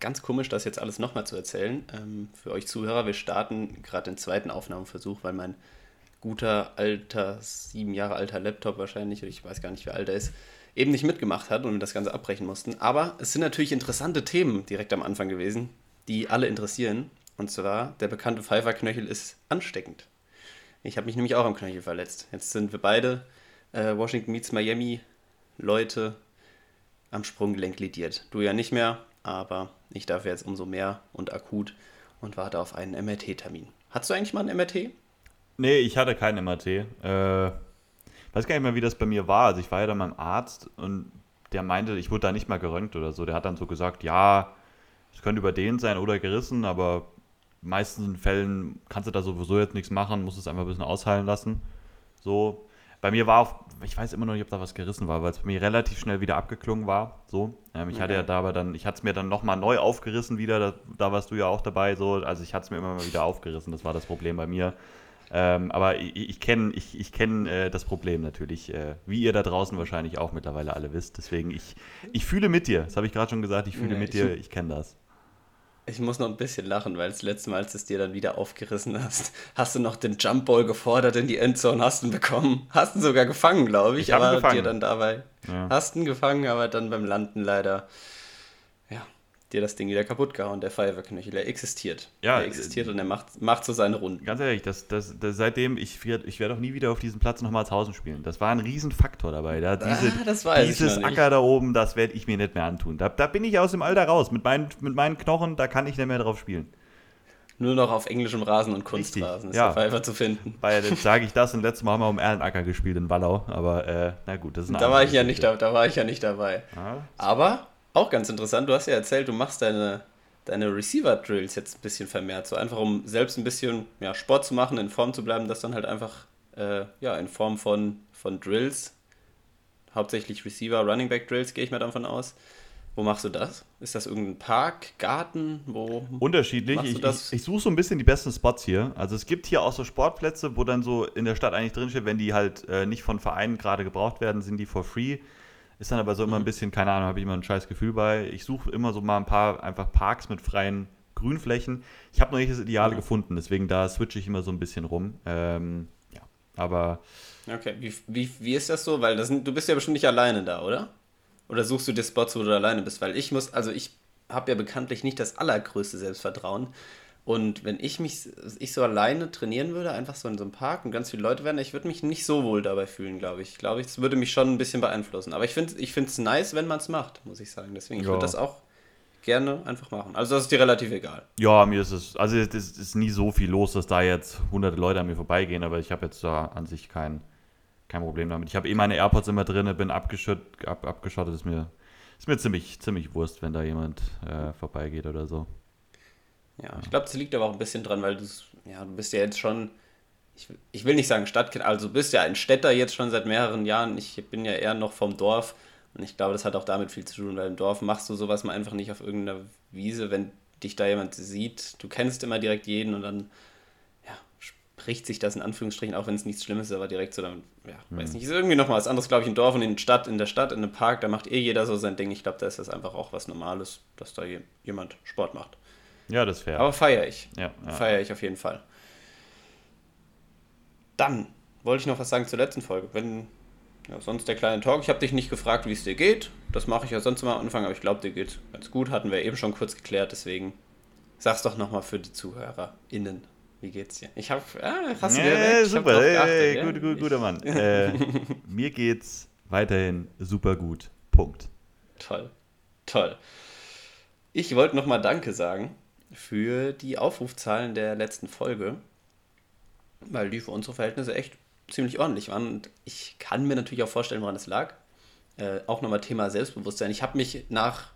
ganz komisch, das jetzt alles nochmal zu erzählen. Ähm, für euch Zuhörer, wir starten gerade den zweiten Aufnahmeversuch, weil mein guter alter, sieben Jahre alter Laptop wahrscheinlich, ich weiß gar nicht, wie alt er ist, eben nicht mitgemacht hat und wir das Ganze abbrechen mussten. Aber es sind natürlich interessante Themen direkt am Anfang gewesen, die alle interessieren. Und zwar, der bekannte Pfeifferknöchel ist ansteckend. Ich habe mich nämlich auch am Knöchel verletzt. Jetzt sind wir beide äh, Washington meets Miami Leute am Sprunggelenk lidiert. Du ja nicht mehr, aber ich darf jetzt umso mehr und akut und warte auf einen MRT-Termin. Hattest du eigentlich mal einen MRT? Nee, ich hatte keinen MRT. Äh, weiß gar nicht mehr, wie das bei mir war. Also ich war ja dann beim Arzt und der meinte, ich wurde da nicht mal geröntgt oder so. Der hat dann so gesagt, ja, es könnte überdehnt sein oder gerissen, aber in meisten Fällen kannst du da sowieso jetzt nichts machen, musst es einfach ein bisschen ausheilen lassen. So. Bei mir war auch, ich weiß immer noch nicht, ob da was gerissen war, weil es bei mir relativ schnell wieder abgeklungen war. So. Ähm, ich okay. hatte ja da aber dann, ich hatte es mir dann nochmal neu aufgerissen wieder, da, da, warst du ja auch dabei, so. Also ich hatte es mir immer mal wieder aufgerissen, das war das Problem bei mir. Ähm, aber ich, ich kenne ich, ich kenn, äh, das Problem natürlich, äh, wie ihr da draußen wahrscheinlich auch mittlerweile alle wisst. Deswegen, ich, ich fühle mit dir. Das habe ich gerade schon gesagt, ich fühle nee, mit dir, ich kenne das. Ich muss noch ein bisschen lachen, weil das letzte Mal, als du es dir dann wieder aufgerissen hast, hast du noch den Jumpball gefordert in die Endzone, hast ihn bekommen. Hast ihn sogar gefangen, glaube ich, ich aber gefangen. dir dann dabei. Ja. Hast ihn gefangen, aber dann beim Landen leider, dir das Ding wieder kaputt gehauen, der Feuerwehrknöchel. Er existiert. Ja, er existiert und er macht, macht so seine Runden. Ganz ehrlich, das, das, das seitdem, ich, ich werde auch nie wieder auf diesem Platz nochmal zu Hause spielen. Das war ein Riesenfaktor dabei. Da, diese, ah, dieses Acker da oben, das werde ich mir nicht mehr antun. Da, da bin ich aus dem Alter raus. Mit meinen, mit meinen Knochen, da kann ich nicht mehr drauf spielen. Nur noch auf englischem Rasen und Kunstrasen ist ja. der Pfeifer zu finden. Weil jetzt sage ich das und letztes Mal haben wir um Erlenacker gespielt in Wallau, aber äh, na gut, das ist eine Da war ich ja nicht da, da war ich ja nicht dabei. Ah, aber auch ganz interessant, du hast ja erzählt, du machst deine deine Receiver-Drills jetzt ein bisschen vermehrt. So einfach, um selbst ein bisschen ja, Sport zu machen, in Form zu bleiben, das dann halt einfach äh, ja, in Form von, von Drills, hauptsächlich Receiver, Running Back Drills, gehe ich mal davon aus. Wo machst du das? Ist das irgendein Park, Garten? Wo Unterschiedlich. Ich, ich, ich suche so ein bisschen die besten Spots hier. Also es gibt hier auch so Sportplätze, wo dann so in der Stadt eigentlich drinsteht, wenn die halt äh, nicht von Vereinen gerade gebraucht werden, sind die for free. Ist dann aber so immer ein mhm. bisschen, keine Ahnung, habe ich immer ein scheiß Gefühl bei. Ich suche immer so mal ein paar einfach Parks mit freien Grünflächen. Ich habe noch nicht das Ideale ja. gefunden, deswegen da switche ich immer so ein bisschen rum. Ähm, ja, aber. Okay, wie, wie, wie ist das so? Weil das, du bist ja bestimmt nicht alleine da, oder? Oder suchst du dir Spots, wo du alleine bist? Weil ich muss, also ich habe ja bekanntlich nicht das allergrößte Selbstvertrauen. Und wenn ich mich, ich so alleine trainieren würde, einfach so in so einem Park und ganz viele Leute wären, ich würde mich nicht so wohl dabei fühlen, glaube ich. Ich glaube, es würde mich schon ein bisschen beeinflussen. Aber ich finde es ich nice, wenn man es macht, muss ich sagen. Deswegen, ich würde das auch gerne einfach machen. Also das ist dir relativ egal. Ja, mir ist es, also es ist nie so viel los, dass da jetzt hunderte Leute an mir vorbeigehen, aber ich habe jetzt da an sich kein, kein Problem damit. Ich habe eh meine AirPods immer drin, bin abgeschott, ab, abgeschottet, ist mir, ist mir ziemlich, ziemlich Wurst, wenn da jemand äh, vorbeigeht oder so. Ja, ich glaube, das liegt aber auch ein bisschen dran, weil du, ja, du bist ja jetzt schon, ich, ich will nicht sagen Stadtkind, also du bist ja ein Städter jetzt schon seit mehreren Jahren. Ich bin ja eher noch vom Dorf und ich glaube, das hat auch damit viel zu tun, weil im Dorf machst du sowas mal einfach nicht auf irgendeiner Wiese, wenn dich da jemand sieht. Du kennst immer direkt jeden und dann ja, spricht sich das in Anführungsstrichen, auch wenn es nichts Schlimmes ist, aber direkt so, dann, ja, mhm. weiß nicht, ist irgendwie noch mal was anderes, glaube ich, im Dorf und in der Stadt, in der Stadt, in einem Park, da macht eh jeder so sein Ding. Ich glaube, da ist das einfach auch was Normales, dass da jemand Sport macht. Ja, das fair. Aber feiere ich. Ja, ja. Feiere ich auf jeden Fall. Dann wollte ich noch was sagen zur letzten Folge. Wenn ja, sonst der kleine Talk. Ich habe dich nicht gefragt, wie es dir geht. Das mache ich ja sonst immer am Anfang, aber ich glaube, dir geht ganz gut. Hatten wir eben schon kurz geklärt, deswegen sag's doch nochmal für die ZuhörerInnen. Wie geht's dir? Ich habe. Ah, hast du ja, super, hey, gut, gut, guter Mann. äh, mir geht's weiterhin super gut. Punkt. Toll. Toll. Ich wollte nochmal Danke sagen für die Aufrufzahlen der letzten Folge, weil die für unsere Verhältnisse echt ziemlich ordentlich waren. Und ich kann mir natürlich auch vorstellen, woran es lag. Äh, auch nochmal Thema Selbstbewusstsein. Ich habe mich nach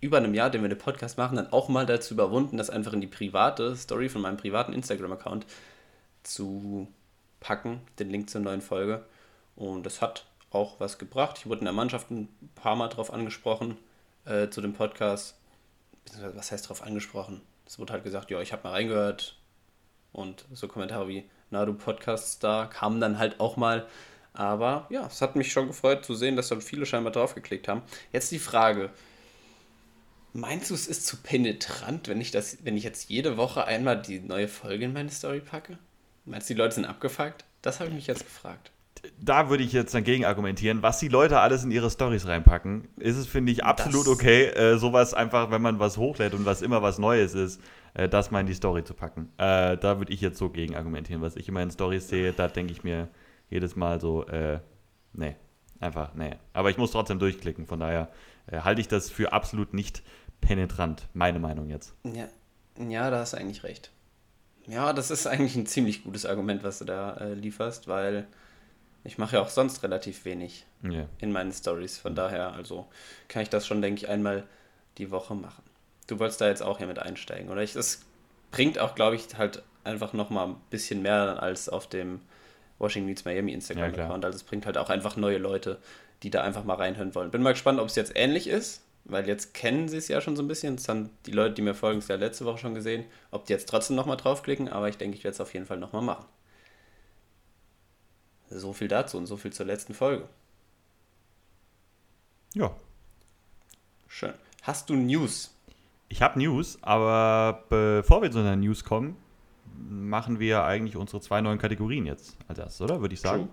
über einem Jahr, den wir den Podcast machen, dann auch mal dazu überwunden, das einfach in die private Story von meinem privaten Instagram-Account zu packen, den Link zur neuen Folge. Und das hat auch was gebracht. Ich wurde in der Mannschaft ein paar Mal drauf angesprochen äh, zu dem Podcast. Was heißt drauf angesprochen? Es wurde halt gesagt, ja, ich habe mal reingehört und so Kommentare wie, na du Podcast-Star, kamen dann halt auch mal. Aber ja, es hat mich schon gefreut zu sehen, dass da viele scheinbar draufgeklickt haben. Jetzt die Frage, Meinst du, es ist zu penetrant, wenn ich das, wenn ich jetzt jede Woche einmal die neue Folge in meine Story packe? Meinst du, die Leute sind abgefuckt? Das habe ich mich jetzt gefragt. Da würde ich jetzt dagegen argumentieren, was die Leute alles in ihre Stories reinpacken, ist es, finde ich, absolut Das- okay, äh, sowas einfach, wenn man was hochlädt und was immer was Neues ist, äh, das mal in die Story zu packen. Äh, da würde ich jetzt so gegen argumentieren. Was ich immer in Stories sehe, da denke ich mir jedes Mal so, äh, nee, einfach, nee. Aber ich muss trotzdem durchklicken, von daher äh, halte ich das für absolut nicht penetrant, meine Meinung jetzt. Ja, ja, da hast du eigentlich recht. Ja, das ist eigentlich ein ziemlich gutes Argument, was du da äh, lieferst, weil ich mache ja auch sonst relativ wenig Ja. in meinen Stories. Von daher, also kann ich das schon, denke ich, einmal die Woche machen. Du wolltest da jetzt auch hier mit einsteigen, oder? Ich, das bringt auch, glaube ich, halt einfach nochmal ein bisschen mehr als auf dem Washington Meets Miami Ja, Instagram-Account. klar. also es bringt halt auch einfach neue Leute, die da einfach mal reinhören wollen. Bin mal gespannt, ob es jetzt ähnlich ist, weil jetzt kennen sie es ja schon so ein bisschen. Das haben die Leute, die mir folgen, es ja letzte Woche schon gesehen. Ob die jetzt trotzdem nochmal draufklicken, aber ich denke, ich werde es auf jeden Fall nochmal machen. So viel dazu und so viel zur letzten Folge. Ja. Schön. Hast du News? Ich habe News, aber bevor wir zu einer News kommen, machen wir eigentlich unsere zwei neuen Kategorien jetzt als erstes, oder? Würde ich sagen.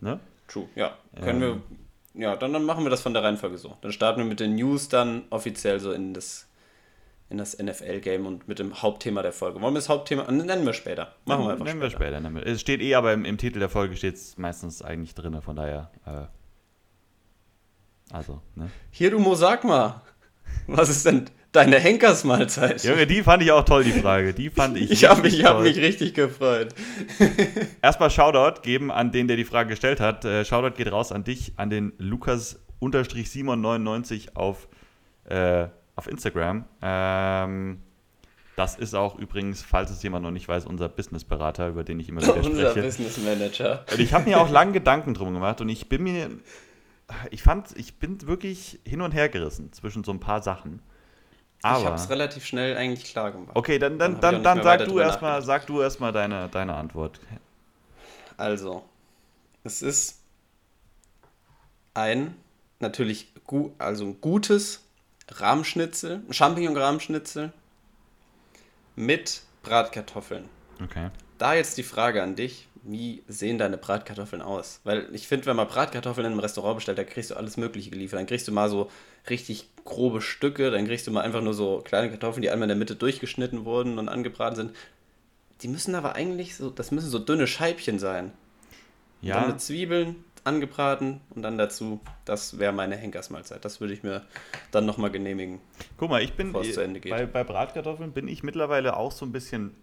Ne? True, ja. Können Ähm. wir. Ja, dann, dann machen wir das von der Reihenfolge so. Dann starten wir mit den News dann offiziell so in das, in das NFL-Game und mit dem Hauptthema der Folge. Wollen wir das Hauptthema. Nennen wir später. Machen wir einfach Nennen wir später. später. Nennen wir. Es steht eh, aber im, im Titel der Folge steht es meistens eigentlich drin, von daher. Äh, also, ne? Hier, du Mo, sag mal. Was ist denn deine Henkersmahlzeit? Junge, die fand ich auch toll, die Frage. Die fand ich. ich habe hab mich richtig gefreut. Erstmal Shoutout geben an den, der die Frage gestellt hat. Äh, Shoutout geht raus an dich, an den Lukas-Simon99 auf, äh, auf Instagram. Ähm, das ist auch übrigens, falls es jemand noch nicht weiß, unser Businessberater, über den ich immer wieder Unser spreche. Business Manager. Und ich habe mir auch lange Gedanken drum gemacht und ich bin mir, ich fand, ich bin wirklich hin und her gerissen zwischen so ein paar Sachen. ich habe Aber, es relativ schnell eigentlich klar gemacht. okay, dann, dann, Dann dann, dann sag du erstmal, nachgedacht. sag du erstmal deine, deine Antwort. Also, es ist ein natürlich gu also ein gutes Rahmschnitzel, Champignon-Rahmschnitzel mit Bratkartoffeln. Okay. Da jetzt die Frage an dich, wie sehen deine Bratkartoffeln aus? Weil ich finde, wenn man Bratkartoffeln in einem Restaurant bestellt, da kriegst du alles Mögliche geliefert. Dann kriegst du mal so richtig grobe Stücke, dann kriegst du mal einfach nur so kleine Kartoffeln, die einmal in der Mitte durchgeschnitten wurden und angebraten sind. Die müssen aber eigentlich so, das müssen so dünne Scheibchen sein. Und Dann Ja, mit Zwiebeln angebraten und dann dazu, das wäre meine Henkersmahlzeit. Das würde ich mir dann nochmal genehmigen. guck mal, ich bin bei, bei Bratkartoffeln bin ich mittlerweile auch so ein bisschen.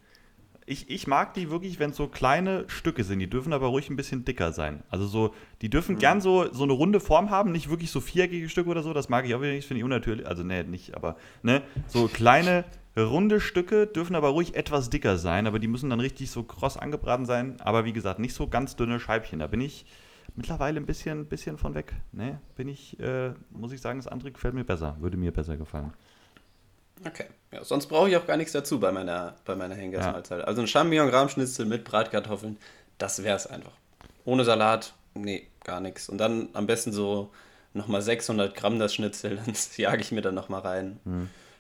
Ich, ich mag die wirklich, wenn es so kleine Stücke sind. Die dürfen aber ruhig ein bisschen dicker sein. Also so, die Mhm. dürfen gern so, so eine runde Form haben, nicht wirklich so viereckige Stücke oder so. Das mag ich auch wieder nicht, finde ich unnatürlich. Also nee, nicht, aber ne, so kleine runde Stücke dürfen aber ruhig etwas dicker sein, aber die müssen dann richtig so kross angebraten sein. Aber wie gesagt, nicht so ganz dünne Scheibchen. Da bin ich mittlerweile ein bisschen, bisschen von weg. Ne, bin ich, äh, muss ich sagen, das andere gefällt mir besser, würde mir besser gefallen. Okay. Ja, sonst brauche ich auch gar nichts dazu bei meiner, bei meiner Henkersmahlzeit. Also ein Champignon-Rahmschnitzel mit Bratkartoffeln, das wäre es einfach. Ohne Salat, nee, gar nichts. Und dann am besten so nochmal 600 Gramm das Schnitzel, das jage ich mir dann nochmal rein.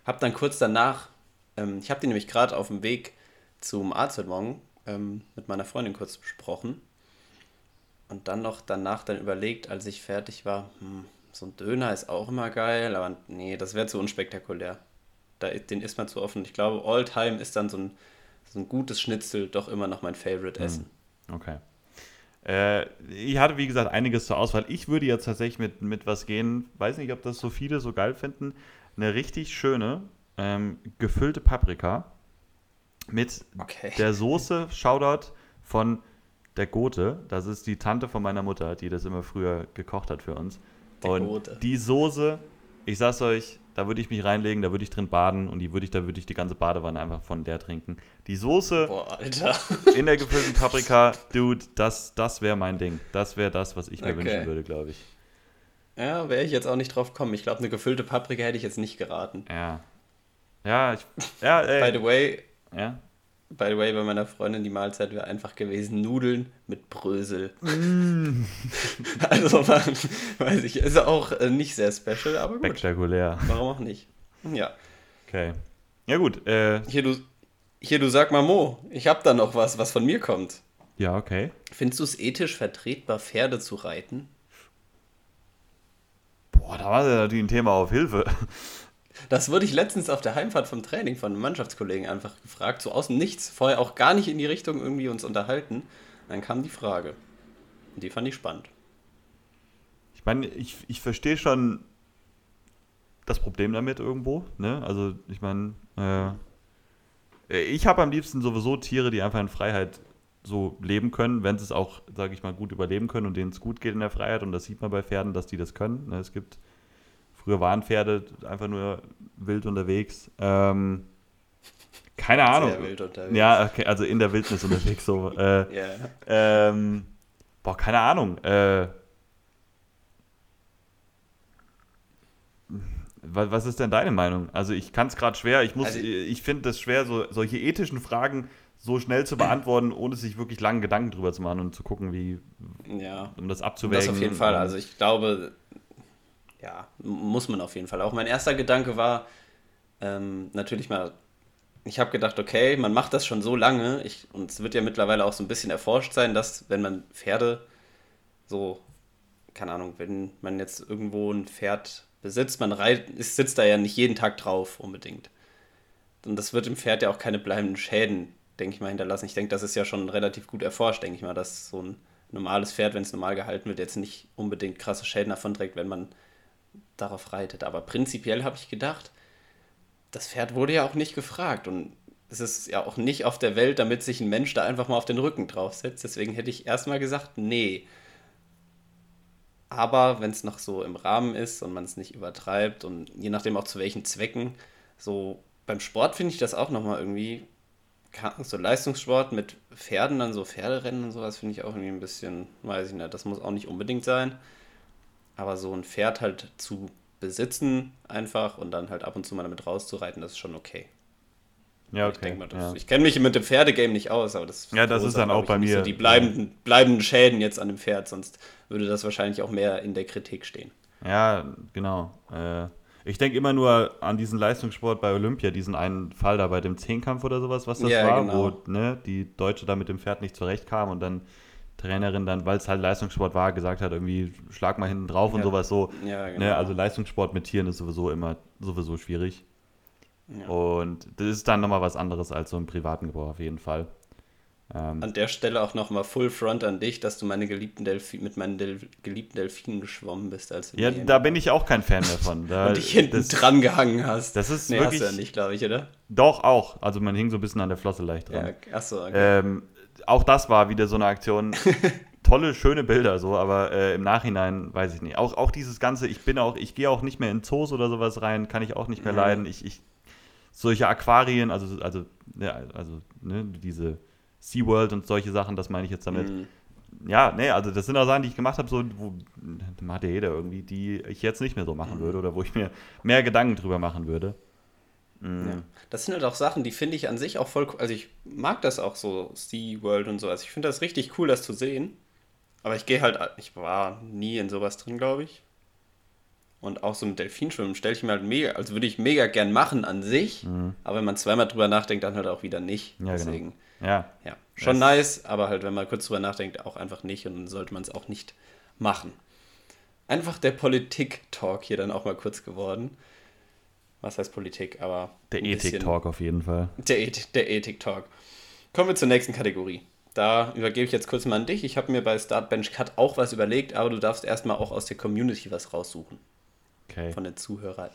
Hab dann kurz danach, ähm, ich habe die nämlich gerade auf dem Weg zum Arzt heute Morgen ähm, mit meiner Freundin kurz besprochen. Und dann noch danach dann überlegt, als ich fertig war, hm, so ein Döner ist auch immer geil, aber nee, das wäre zu unspektakulär. Da, den isst man zu offen. Ich glaube, all time ist dann so ein, so ein gutes Schnitzel doch immer noch mein Favorite Essen. Okay. Äh, ich hatte, wie gesagt, einiges zur Auswahl. Ich würde jetzt tatsächlich mit, mit was gehen, weiß nicht, ob das so viele so geil finden. Eine richtig schöne, ähm, gefüllte Paprika mit Okay. der Soße, Shoutout, von der Gote. Das ist die Tante von meiner Mutter, die das immer früher gekocht hat für uns. Der und Gote. die Soße, ich sag's euch, da würde ich mich reinlegen, da würde ich drin baden und die würde ich, da würde ich die ganze Badewanne einfach von der trinken. Die Soße Boah, Alter. in der gefüllten Paprika, Dude, das, das wäre mein Ding. Das wäre das, was ich mir Okay. wünschen würde, glaube ich. Ja, wäre ich jetzt auch nicht drauf gekommen. Ich glaube, eine gefüllte Paprika hätte ich jetzt nicht geraten. Ja. Ja, ich, ja, By ey, the way, ja. By the way, bei meiner Freundin die Mahlzeit wäre einfach gewesen Nudeln mit Brösel. Mm. also, man, weiß ich, ist auch äh, nicht sehr special, aber gut. Spektakulär. Warum auch nicht? Ja. Okay. Ja, gut. Äh, Hier, du, hier, du sag mal, Mo, ich hab da noch was, was von mir kommt. ja, okay. Findest du es ethisch vertretbar, Pferde zu reiten? Boah, da war ja natürlich ein Thema auf Hilfe. Das wurde ich letztens auf der Heimfahrt vom Training von einem Mannschaftskollegen einfach gefragt, so aus dem Nichts, vorher auch gar nicht in die Richtung irgendwie uns unterhalten. Dann kam die Frage. Und die fand ich spannend. Ich meine, ich, ich verstehe schon das Problem damit irgendwo. Ne? Also, ich meine, äh, ich habe am liebsten sowieso Tiere, die einfach in Freiheit so leben können, wenn sie es auch, sage ich mal, gut überleben können und denen es gut geht in der Freiheit. Und das sieht man bei Pferden, dass die das können. Ne? Es gibt, früher waren Pferde einfach nur wild unterwegs. Ähm, keine Ahnung. Sehr wild unterwegs. Ja, okay, also in der Wildnis unterwegs so. Äh, Ja. ähm, boah, keine Ahnung. Äh, wa- was ist denn deine Meinung? Also ich kann es gerade schwer, ich muss, Also- ich finde es schwer, so, solche ethischen Fragen so schnell zu beantworten, ohne sich wirklich lange Gedanken drüber zu machen und zu gucken, wie, Ja. um das abzuwägen. Das auf jeden Fall. Also ich glaube, ja, muss man auf jeden Fall. Auch mein erster Gedanke war ähm, natürlich mal, ich habe gedacht, okay, man macht das schon so lange, ich, und es wird ja mittlerweile auch so ein bisschen erforscht sein, dass wenn man Pferde so, keine Ahnung, wenn man jetzt irgendwo ein Pferd besitzt, man reit, sitzt da ja nicht jeden Tag drauf unbedingt. Und das wird dem Pferd ja auch keine bleibenden Schäden, denke ich mal, hinterlassen. Ich denke, das ist ja schon relativ gut erforscht, denke ich mal, dass so ein normales Pferd, wenn es normal gehalten wird, jetzt nicht unbedingt krasse Schäden davon trägt, wenn man darauf reitet. Aber prinzipiell habe ich gedacht, das Pferd wurde ja auch nicht gefragt und es ist ja auch nicht auf der Welt, damit sich ein Mensch da einfach mal auf den Rücken draufsetzt. Deswegen hätte ich erstmal gesagt, nee. Aber wenn es noch so im Rahmen ist und man es nicht übertreibt und je nachdem auch zu welchen Zwecken, so beim Sport finde ich das auch nochmal irgendwie, so Leistungssport mit Pferden, dann so Pferderennen und sowas finde ich auch irgendwie ein bisschen, weiß ich nicht, das muss auch nicht unbedingt sein. Aber so ein Pferd halt zu besitzen einfach und dann halt ab und zu mal damit rauszureiten, das ist schon okay. Ja, okay. Ich denke mal, das, ja. ich kenne mich mit dem Pferdegame nicht aus, aber das Ja, das ist dann auch bei mir. So die bleibenden, bleibenden Schäden jetzt an dem Pferd, sonst würde das wahrscheinlich auch mehr in der Kritik stehen. Ja, genau. Äh, ich denke immer nur an diesen Leistungssport bei Olympia, diesen einen Fall da bei dem Zehnkampf oder sowas, was das Ja, war, genau. wo ne, die Deutsche da mit dem Pferd nicht zurechtkam und dann Trainerin dann, weil es halt Leistungssport war, gesagt hat, irgendwie schlag mal hinten drauf und Ja. sowas so. Ja, genau. Ne, also Leistungssport mit Tieren ist sowieso immer sowieso schwierig. Ja. Und das ist dann nochmal was anderes als so im privaten Gebrauch auf jeden Fall. Ähm, An der Stelle auch nochmal Full Front an dich, dass du meine geliebten Delfi mit meinen Del geliebten Delfinen geschwommen bist. Als ja, da bin ich auch kein Fan mehr von. Da, und dich hinten das, dran gehangen hast. das ist nee, wirklich. hast du ja nicht, glaube ich, oder? Doch, auch. Also man hing so ein bisschen an der Flosse leicht dran. Ja, achso, okay. Ähm, auch das war wieder so eine Aktion. Tolle, schöne Bilder, so, aber äh, im Nachhinein weiß ich nicht. Auch, auch dieses Ganze, ich bin auch, ich gehe auch nicht mehr in Zoos oder sowas rein, kann ich auch nicht mehr Mhm. leiden. Ich, ich, solche Aquarien, also, also, ja, also, ne, diese SeaWorld und solche Sachen, das meine ich jetzt damit. Mhm. Ja, nee, also das sind auch Sachen, die ich gemacht habe, so, wo, macht ja jeder irgendwie, die ich jetzt nicht mehr so machen würde oder wo ich mir mehr Gedanken drüber machen würde. Mhm. Ja. Das sind halt auch Sachen, die finde ich an sich auch voll cool. Also ich mag das auch so, SeaWorld und so. Also ich finde das richtig cool, das zu sehen. Aber ich gehe halt, ich war nie in sowas drin, glaube ich. Und auch so mit Delfinschwimmen stelle ich mir halt mega, also würde ich mega gern machen an sich. Aber wenn man zweimal drüber nachdenkt, dann halt auch wieder nicht. Mhm. Ja, genau. Deswegen, Ja, ja, schon Das- nice, aber halt, wenn man kurz drüber nachdenkt, auch einfach nicht und dann sollte man es auch nicht machen. Einfach der Politik-Talk hier dann auch mal kurz geworden. Was heißt Politik, aber der Ethik-Talk auf jeden Fall. der, Eth der Ethik-Talk. Kommen wir zur nächsten Kategorie. Da übergebe ich jetzt kurz mal an dich. Ich habe mir bei Startbench Cut auch was überlegt, aber du darfst erstmal auch aus der Community was raussuchen. Okay. Von den Zuhörern.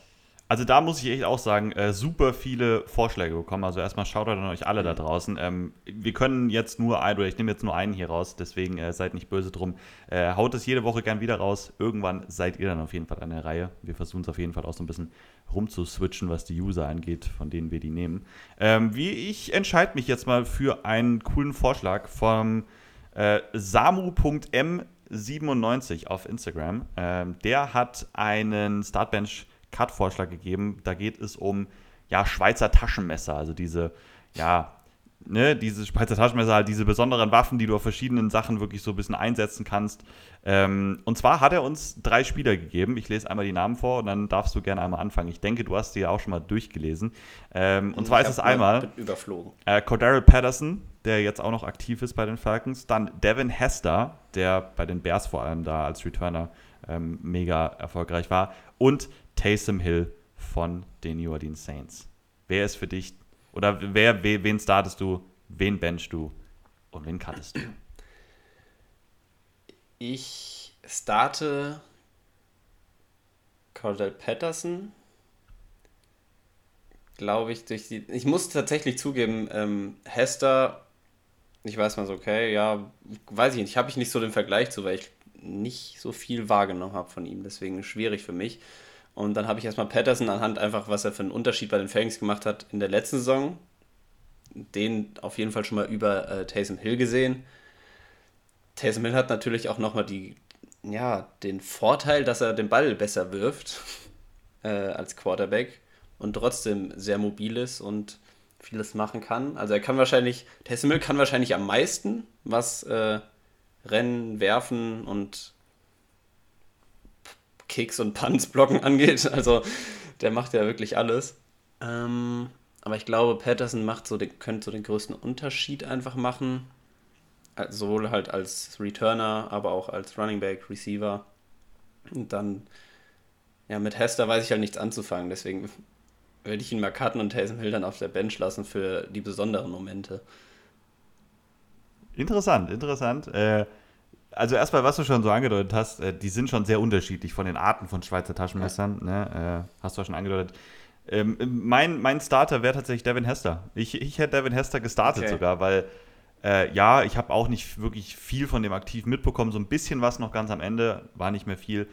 Also da muss ich echt auch sagen, äh, super viele Vorschläge bekommen. Also erstmal Shoutout an euch alle da draußen. Ähm, wir können jetzt nur ein, oder ich nehme jetzt nur einen hier raus, deswegen äh, seid nicht böse drum. Äh, haut es jede Woche gern wieder raus. Irgendwann seid ihr dann auf jeden Fall an der Reihe. Wir versuchen es auf jeden Fall auch so ein bisschen rumzuswitchen, was die User angeht, von denen wir die nehmen. Ähm, wie ich entscheide mich jetzt mal für einen coolen Vorschlag vom äh, samu.m97 auf Instagram. Ähm, der hat einen Startbench Cut-Vorschlag gegeben. Da geht es um ja, Schweizer Taschenmesser, also diese ja, ne, diese Schweizer Taschenmesser, halt diese besonderen Waffen, die du auf verschiedenen Sachen wirklich so ein bisschen einsetzen kannst. Ähm, und zwar hat er uns drei Spieler gegeben. Ich lese einmal die Namen vor und dann darfst du gerne einmal anfangen. Ich denke, du hast sie ja auch schon mal durchgelesen. Ähm, und zwar ist es einmal überflogen. Äh, Cordero Patterson, der jetzt auch noch aktiv ist bei den Falcons. Dann Devin Hester, der bei den Bears vor allem da als Returner ähm, mega erfolgreich war. Und Taysom Hill von den New Orleans Saints. Wer ist für dich, oder wer, wen startest du, wen benchst du und wen cuttest du? Ich starte Cordell Patterson. Glaube ich, durch die. Ich muss tatsächlich zugeben, ähm, Hester, ich weiß mal so, okay, ja, weiß ich nicht, habe ich nicht so den Vergleich zu, weil ich nicht so viel wahrgenommen habe von ihm. Deswegen schwierig für mich. Und dann habe ich erstmal Patterson anhand einfach, was er für einen Unterschied bei den Falcons gemacht hat in der letzten Saison. Den auf jeden Fall schon mal über äh, Taysom Hill gesehen. Taysom Hill hat natürlich auch nochmal die, ja, den Vorteil, dass er den Ball besser wirft äh, als Quarterback und trotzdem sehr mobil ist und vieles machen kann. Also er kann wahrscheinlich, Taysom Hill kann wahrscheinlich am meisten, was äh, Rennen, Werfen und Kicks und Punts blocken angeht. Also der macht ja wirklich alles. Ähm, aber ich glaube, Patterson macht so den, könnte so den größten Unterschied einfach machen. Also sowohl halt als Returner, aber auch als Running Back, Receiver. Und dann, ja, mit Hester weiß ich halt nichts anzufangen. Deswegen würde ich ihn mal cutten und Taysom Hill dann auf der Bench lassen für die besonderen Momente. Interessant, interessant. Äh, also erstmal, was du schon so angedeutet hast, äh, die sind schon sehr unterschiedlich von den Arten von Schweizer Taschenmessern. Ne? Äh, hast du auch schon angedeutet. Ähm, mein, mein Starter wäre tatsächlich Devin Hester. Ich, ich hätte Devin Hester gestartet okay. sogar, weil äh, ja, ich habe auch nicht wirklich viel von dem aktiv mitbekommen. So ein bisschen was noch ganz am Ende, war nicht mehr viel.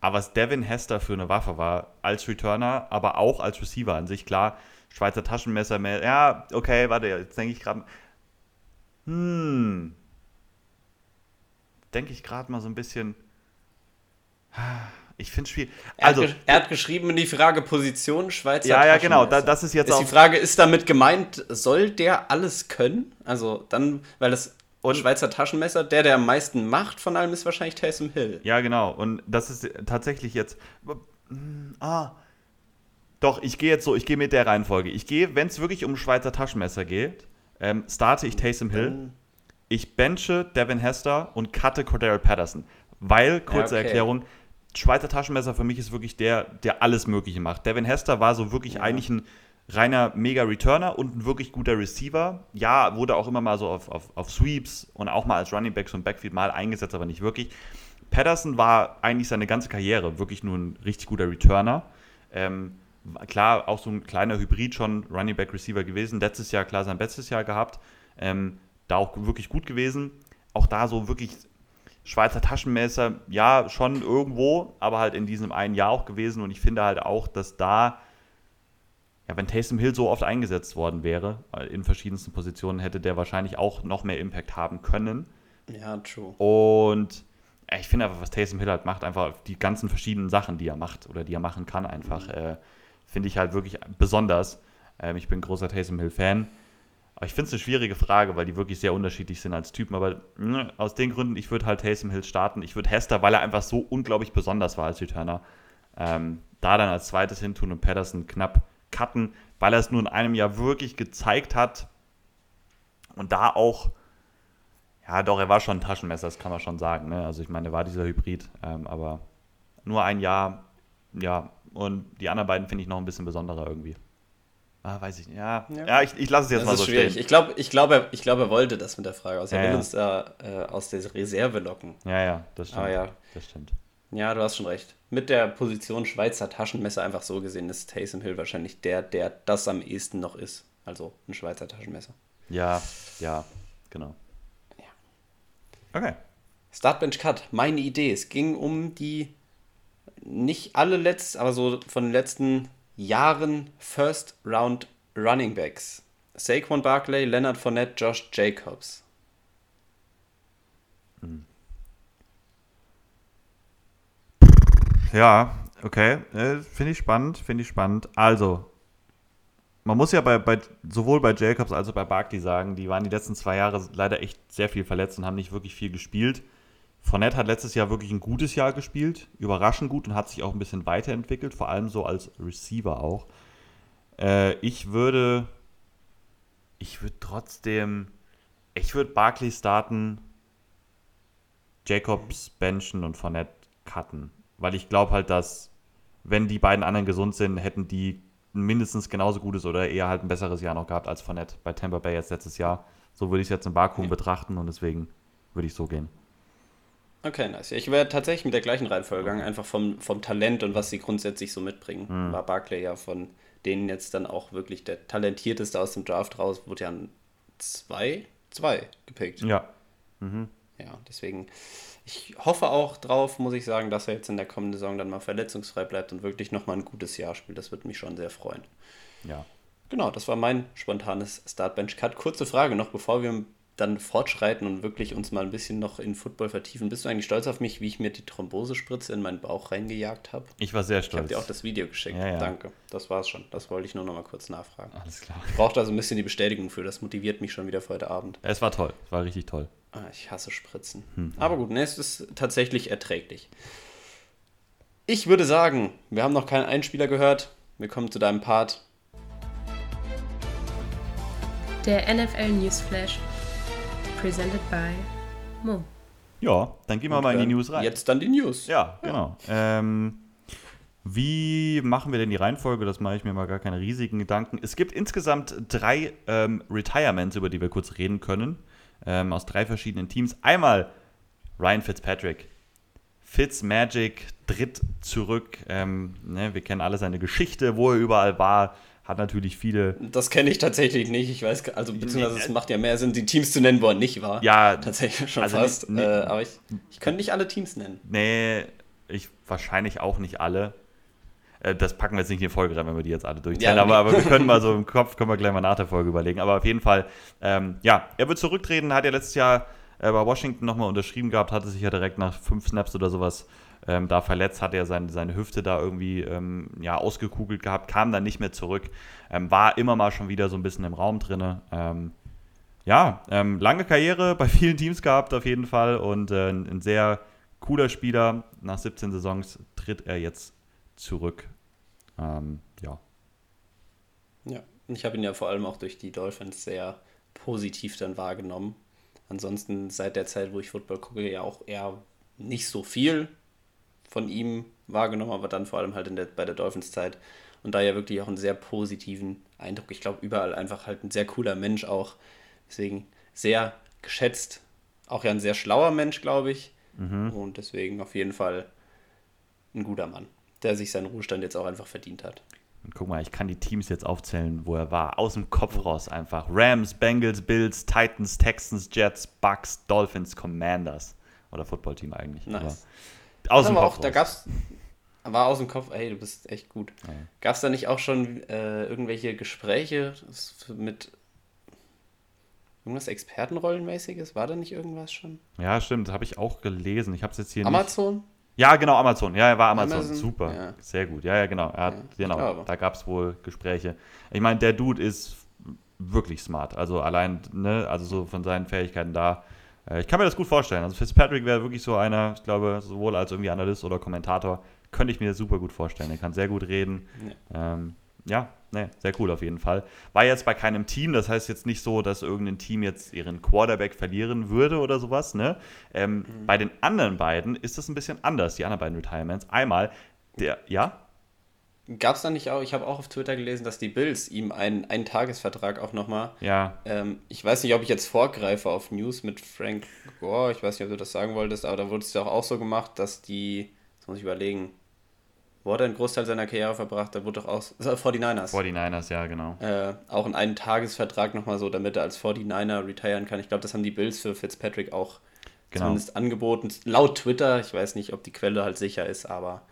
Aber was Devin Hester für eine Waffe war, als Returner, aber auch als Receiver an sich, klar, Schweizer Taschenmesser, mehr, ja, okay, warte, jetzt denke ich gerade, hm, denke ich gerade mal so ein bisschen. Ich finde es schwierig. Also, er hat, er hat geschrieben in die Frage Position Schweizer Ja, ja, genau. Da, das ist jetzt ist auch. Die Frage ist damit gemeint, soll der alles können? Also dann, weil das und Schweizer Taschenmesser, der, der am meisten macht von allem, ist wahrscheinlich Taysom Hill. Ja, genau. Und das ist tatsächlich jetzt. Ah. Doch, ich gehe jetzt so, ich gehe mit der Reihenfolge. Ich gehe, wenn es wirklich um Schweizer Taschenmesser geht, ähm, starte ich Taysom Hill ich benche Devin Hester und cutte Cordero Patterson. Weil, kurze okay. Erklärung, Schweizer Taschenmesser für mich ist wirklich der, der alles Mögliche macht. Devin Hester war so wirklich ja. eigentlich ein reiner Mega-Returner und ein wirklich guter Receiver. Ja, wurde auch immer mal so auf, auf, auf Sweeps und auch mal als Running Back so ein Backfield mal eingesetzt, aber nicht wirklich. Patterson war eigentlich seine ganze Karriere wirklich nur ein richtig guter Returner. Ähm, klar, auch so ein kleiner Hybrid schon, Running Back Receiver gewesen. Letztes Jahr, klar, sein bestes Jahr gehabt. Ähm, da auch wirklich gut gewesen. Auch da so wirklich Schweizer Taschenmesser, ja, schon irgendwo, aber halt in diesem einen Jahr auch gewesen. Und ich finde halt auch, dass da, ja, wenn Taysom Hill so oft eingesetzt worden wäre, in verschiedensten Positionen, hätte der wahrscheinlich auch noch mehr Impact haben können. Ja, true. Und ja, ich finde einfach, was Taysom Hill halt macht, einfach die ganzen verschiedenen Sachen, die er macht oder die er machen kann, einfach, mhm. äh, finde ich halt wirklich besonders. Ähm, ich bin großer Taysom Hill-Fan. Ich finde es eine schwierige Frage, weil die wirklich sehr unterschiedlich sind als Typen. Aber mh, ne, aus den Gründen, ich würde halt Taysom Hill starten. Ich würde Hester, weil er einfach so unglaublich besonders war als Returner, ähm, da dann als zweites hintun und Patterson knapp cutten, weil er es nur in einem Jahr wirklich gezeigt hat. Und da auch, ja doch, er war schon ein Taschenmesser, das kann man schon sagen. Ne? Also ich meine, er war dieser Hybrid, ähm, aber nur ein Jahr, ja. Und die anderen beiden finde ich noch ein bisschen besonderer irgendwie. Ah, weiß ich nicht. Ja, ja. ja ich, ich lasse es jetzt das mal so schwierig. stehen. Ich glaube, ich glaub, er, ich glaub, er wollte das mit der Frage aus. Er ja, will uns da äh, aus der Reserve locken. Ja, ja, das stimmt. ja. Das stimmt. Ja, du hast schon recht. Mit der Position Schweizer Taschenmesser einfach so gesehen ist Taysom Hill wahrscheinlich der, der das am ehesten noch ist. Also ein Schweizer Taschenmesser. Ja, ja, genau. Ja. Okay. Startbench Cut, meine Idee. Es ging um die nicht alle letzt, aber so von den letzten Jahren First Round Running Backs. Saquon Barkley, Leonard Fournette, Josh Jacobs. Ja, okay. Äh, finde ich spannend, finde ich spannend. Also, man muss ja bei, bei, sowohl bei Jacobs als auch bei Barkley sagen, die waren die letzten zwei Jahre leider echt sehr viel verletzt und haben nicht wirklich viel gespielt. Fournette hat letztes Jahr wirklich ein gutes Jahr gespielt, überraschend gut und hat sich auch ein bisschen weiterentwickelt, vor allem so als Receiver auch. Äh, ich würde, ich würde trotzdem, ich würde Barkley starten, Jacobs benchen und Fournette cutten, weil ich glaube halt, dass wenn die beiden anderen gesund sind, hätten die mindestens genauso gutes oder eher halt ein besseres Jahr noch gehabt als Fournette bei Tampa Bay jetzt letztes Jahr. So würde ich es jetzt im Vakuum ja. betrachten und deswegen würde ich so gehen. Okay, nice. Ich wäre tatsächlich mit der gleichen Reihenfolge gegangen, einfach vom, vom Talent und was sie grundsätzlich so mitbringen. Mhm. War Barclay ja von denen jetzt dann auch wirklich der talentierteste aus dem Draft raus, wurde ja ein zwei, zwei gepickt. Ja. Mhm. Ja, deswegen, ich hoffe auch drauf, muss ich sagen, dass er jetzt in der kommenden Saison dann mal verletzungsfrei bleibt und wirklich nochmal ein gutes Jahr spielt. Das würde mich schon sehr freuen. Ja. Genau, das war mein spontanes Startbench-Cut. Kurze Frage noch, bevor wir dann fortschreiten und wirklich uns mal ein bisschen noch in Football vertiefen. Bist du eigentlich stolz auf mich, wie ich mir die Thrombosespritze in meinen Bauch reingejagt habe? Ich war sehr stolz. Ich habe dir auch das Video geschickt. Ja, ja. Danke. Das war's schon. Das wollte ich nur noch mal kurz nachfragen. Alles klar. Ich brauchte also ein bisschen die Bestätigung für. Das motiviert mich schon wieder für heute Abend. Es war toll. Es war richtig toll. Ah, ich hasse Spritzen. Hm. Aber gut, ne, es ist tatsächlich erträglich. Ich würde sagen, wir haben noch keinen Einspieler gehört. Wir kommen zu deinem Part. Der NFL Newsflash presented by Mo. Ja, dann gehen wir Und mal in die News rein. Jetzt dann die News. Ja, genau. Ähm, wie machen wir denn die Reihenfolge? Das mache ich mir mal gar keine riesigen Gedanken. Es gibt insgesamt drei ähm, Retirements, über die wir kurz reden können, ähm, aus drei verschiedenen Teams. Einmal Ryan Fitzpatrick. Fitzmagic tritt zurück. Ähm, ne, wir kennen alle seine Geschichte, wo er überall war hat natürlich viele. Das kenne ich tatsächlich nicht. Ich weiß, also beziehungsweise es macht ja mehr Sinn, die Teams zu nennen, wo er nicht war. Ja, tatsächlich schon also fast. Nicht, äh, aber ich, ich könnte nicht alle Teams nennen. Nee, ich wahrscheinlich auch nicht alle. Äh, das packen wir jetzt nicht in die Folge rein, wenn wir die jetzt alle durchzählen. Ja, aber, aber, wir können mal so im Kopf, können wir gleich mal nach der Folge überlegen. Aber auf jeden Fall, ähm, ja, er wird zurücktreten, hat ja letztes Jahr äh, bei Washington nochmal unterschrieben gehabt, hatte sich ja direkt nach fünf Snaps oder sowas ähm, da verletzt, hat er seine, seine Hüfte da irgendwie ähm, ja, ausgekugelt gehabt, kam dann nicht mehr zurück, ähm, war immer mal schon wieder so ein bisschen im Raum drin. Ähm, ja, ähm, lange Karriere bei vielen Teams gehabt auf jeden Fall und äh, ein sehr cooler Spieler. Nach 17 Saisons tritt er jetzt zurück. Ähm, ja. Ja, ich habe ihn ja vor allem auch durch die Dolphins sehr positiv dann wahrgenommen. Ansonsten seit der Zeit, wo ich Football gucke, ja auch eher nicht so viel von ihm wahrgenommen, aber dann vor allem halt in der, bei der Dolphins-Zeit. Und da ja wirklich auch einen sehr positiven Eindruck. Ich glaube, überall einfach halt ein sehr cooler Mensch auch. Deswegen sehr geschätzt. Auch ja ein sehr schlauer Mensch, glaube ich. Mhm. Und deswegen auf jeden Fall ein guter Mann, der sich seinen Ruhestand jetzt auch einfach verdient hat. Und guck mal, ich kann die Teams jetzt aufzählen, wo er war. Aus dem Kopf raus einfach. Rams, Bengals, Bills, Titans, Texans, Jets, Bucks, Dolphins, Commanders. Oder Footballteam eigentlich. Nice. Aus dem Kopf. Auch, da gab's. War aus dem Kopf, ey, du bist echt gut. Ja. Gab es da nicht auch schon äh, irgendwelche Gespräche mit irgendwas Expertenrollenmäßiges? War da nicht irgendwas schon? Ja, stimmt, habe ich auch gelesen. Ich habe es jetzt hier Amazon? Nicht... Ja, genau, Amazon. Ja, er war Amazon. Amazon. Super. Ja. Sehr gut. Ja, ja, genau. Hat, ja, genau. Da gab es wohl Gespräche. Ich meine, der Dude ist wirklich smart. Also allein, ne, also so von seinen Fähigkeiten da ich kann mir das gut vorstellen. Also Fitzpatrick wäre wirklich so einer, ich glaube, sowohl als irgendwie Analyst oder Kommentator, könnte ich mir super gut vorstellen. Er kann sehr gut reden. Ja, ähm, ja ne, sehr cool auf jeden Fall. War jetzt bei keinem Team, das heißt jetzt nicht so, dass irgendein Team jetzt ihren Quarterback verlieren würde oder sowas. Ne? Ähm, mhm. Bei den anderen beiden ist das ein bisschen anders, die anderen beiden Retirements. Einmal der, ja? Gab es da nicht auch, ich habe auch auf Twitter gelesen, dass die Bills ihm einen, einen Tagesvertrag auch nochmal. Ja. Ähm, ich weiß nicht, ob ich jetzt vorgreife auf News mit Frank Gore, ich weiß nicht, ob du das sagen wolltest, aber da wurde es ja auch, auch so gemacht, dass die, jetzt muss ich überlegen, wo hat er einen Großteil seiner Karriere verbracht? Da wurde doch auch, äh, 49ers. 49ers, ja, genau. Äh, auch in einen Tagesvertrag nochmal so, damit er als 49er retiren kann. Ich glaube, das haben die Bills für Fitzpatrick auch genau. zumindest angeboten. Laut Twitter, ich weiß nicht, ob die Quelle halt sicher ist, aber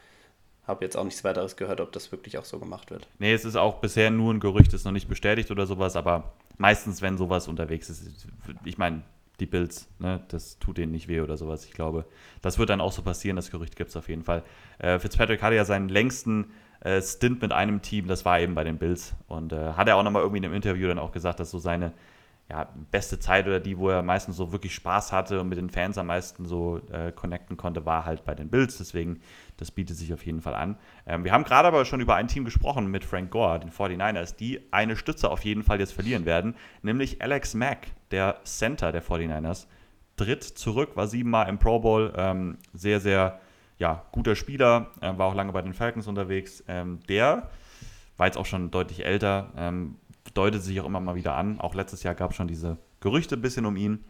habe jetzt auch nichts weiteres gehört, ob das wirklich auch so gemacht wird. Nee, es ist auch bisher nur ein Gerücht, ist noch nicht bestätigt oder sowas, aber meistens, wenn sowas unterwegs ist, ich meine, die Bills, ne, das tut denen nicht weh oder sowas, ich glaube. Das wird dann auch so passieren, das Gerücht gibt es auf jeden Fall. Äh, Fitzpatrick hatte ja seinen längsten äh, Stint mit einem Team, das war eben bei den Bills. Und äh, hat er auch nochmal irgendwie in einem Interview dann auch gesagt, dass so seine ja, beste Zeit oder die, wo er meistens so wirklich Spaß hatte und mit den Fans am meisten so äh, connecten konnte, war halt bei den Bills. Deswegen, das bietet sich auf jeden Fall an. Ähm, wir haben gerade aber schon über ein Team gesprochen mit Frank Gore, den 49ers, die eine Stütze auf jeden Fall jetzt verlieren werden, nämlich Alex Mack, der Center der 49ers. Tritt zurück, war siebenmal im Pro Bowl, ähm, sehr, sehr ja, guter Spieler, äh, war auch lange bei den Falcons unterwegs. Ähm, der war jetzt auch schon deutlich älter, ähm, deutet sich auch immer mal wieder an. Auch letztes Jahr gab es schon diese Gerüchte ein bisschen um ihn.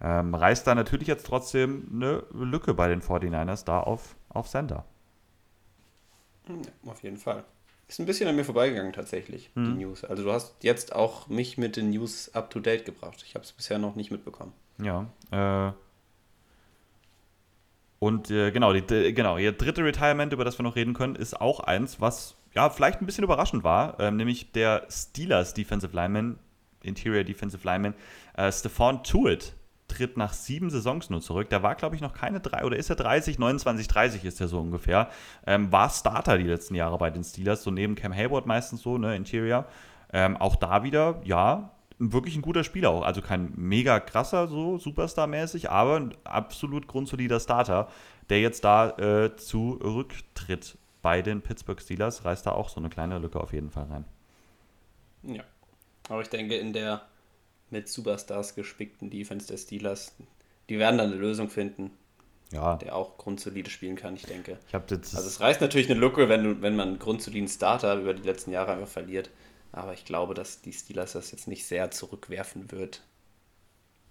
Ähm, reißt da natürlich jetzt trotzdem eine Lücke bei den 49ers da auf, auf Center. Ja, auf jeden Fall. Ist ein bisschen an mir vorbeigegangen tatsächlich, hm. die News. Also du hast jetzt auch mich mit den News up to date gebracht. Ich habe es bisher noch nicht mitbekommen. Ja, äh, und äh, genau, die, genau, ihr dritte Retirement, über das wir noch reden können, ist auch eins, was ja vielleicht ein bisschen überraschend war, ähm, nämlich der Steelers Defensive Lineman, Interior Defensive Lineman, äh, Stefan Tuitt tritt nach sieben Saisons nur zurück. Der war, glaube ich, noch keine drei, oder ist er 30? 29, 30 ist er so ungefähr. Ähm, war Starter die letzten Jahre bei den Steelers, so neben Cam Hayward meistens so, ne, Interior. Ähm, auch da wieder, ja, wirklich ein guter Spieler auch. Also kein mega krasser, so Superstar-mäßig, aber ein absolut grundsolider Starter, der jetzt da äh, zurücktritt bei den Pittsburgh Steelers, reißt da auch so eine kleine Lücke auf jeden Fall rein. Ja. Aber ich denke, in der mit Superstars gespickten Defense der Steelers, die werden dann eine Lösung finden. Ja. Der auch grundsolide spielen kann, ich denke. Ich also es reißt natürlich eine Lücke, wenn, du, wenn man einen grundsoliden Starter über die letzten Jahre einfach verliert. Aber ich glaube, dass die Steelers das jetzt nicht sehr zurückwerfen wird.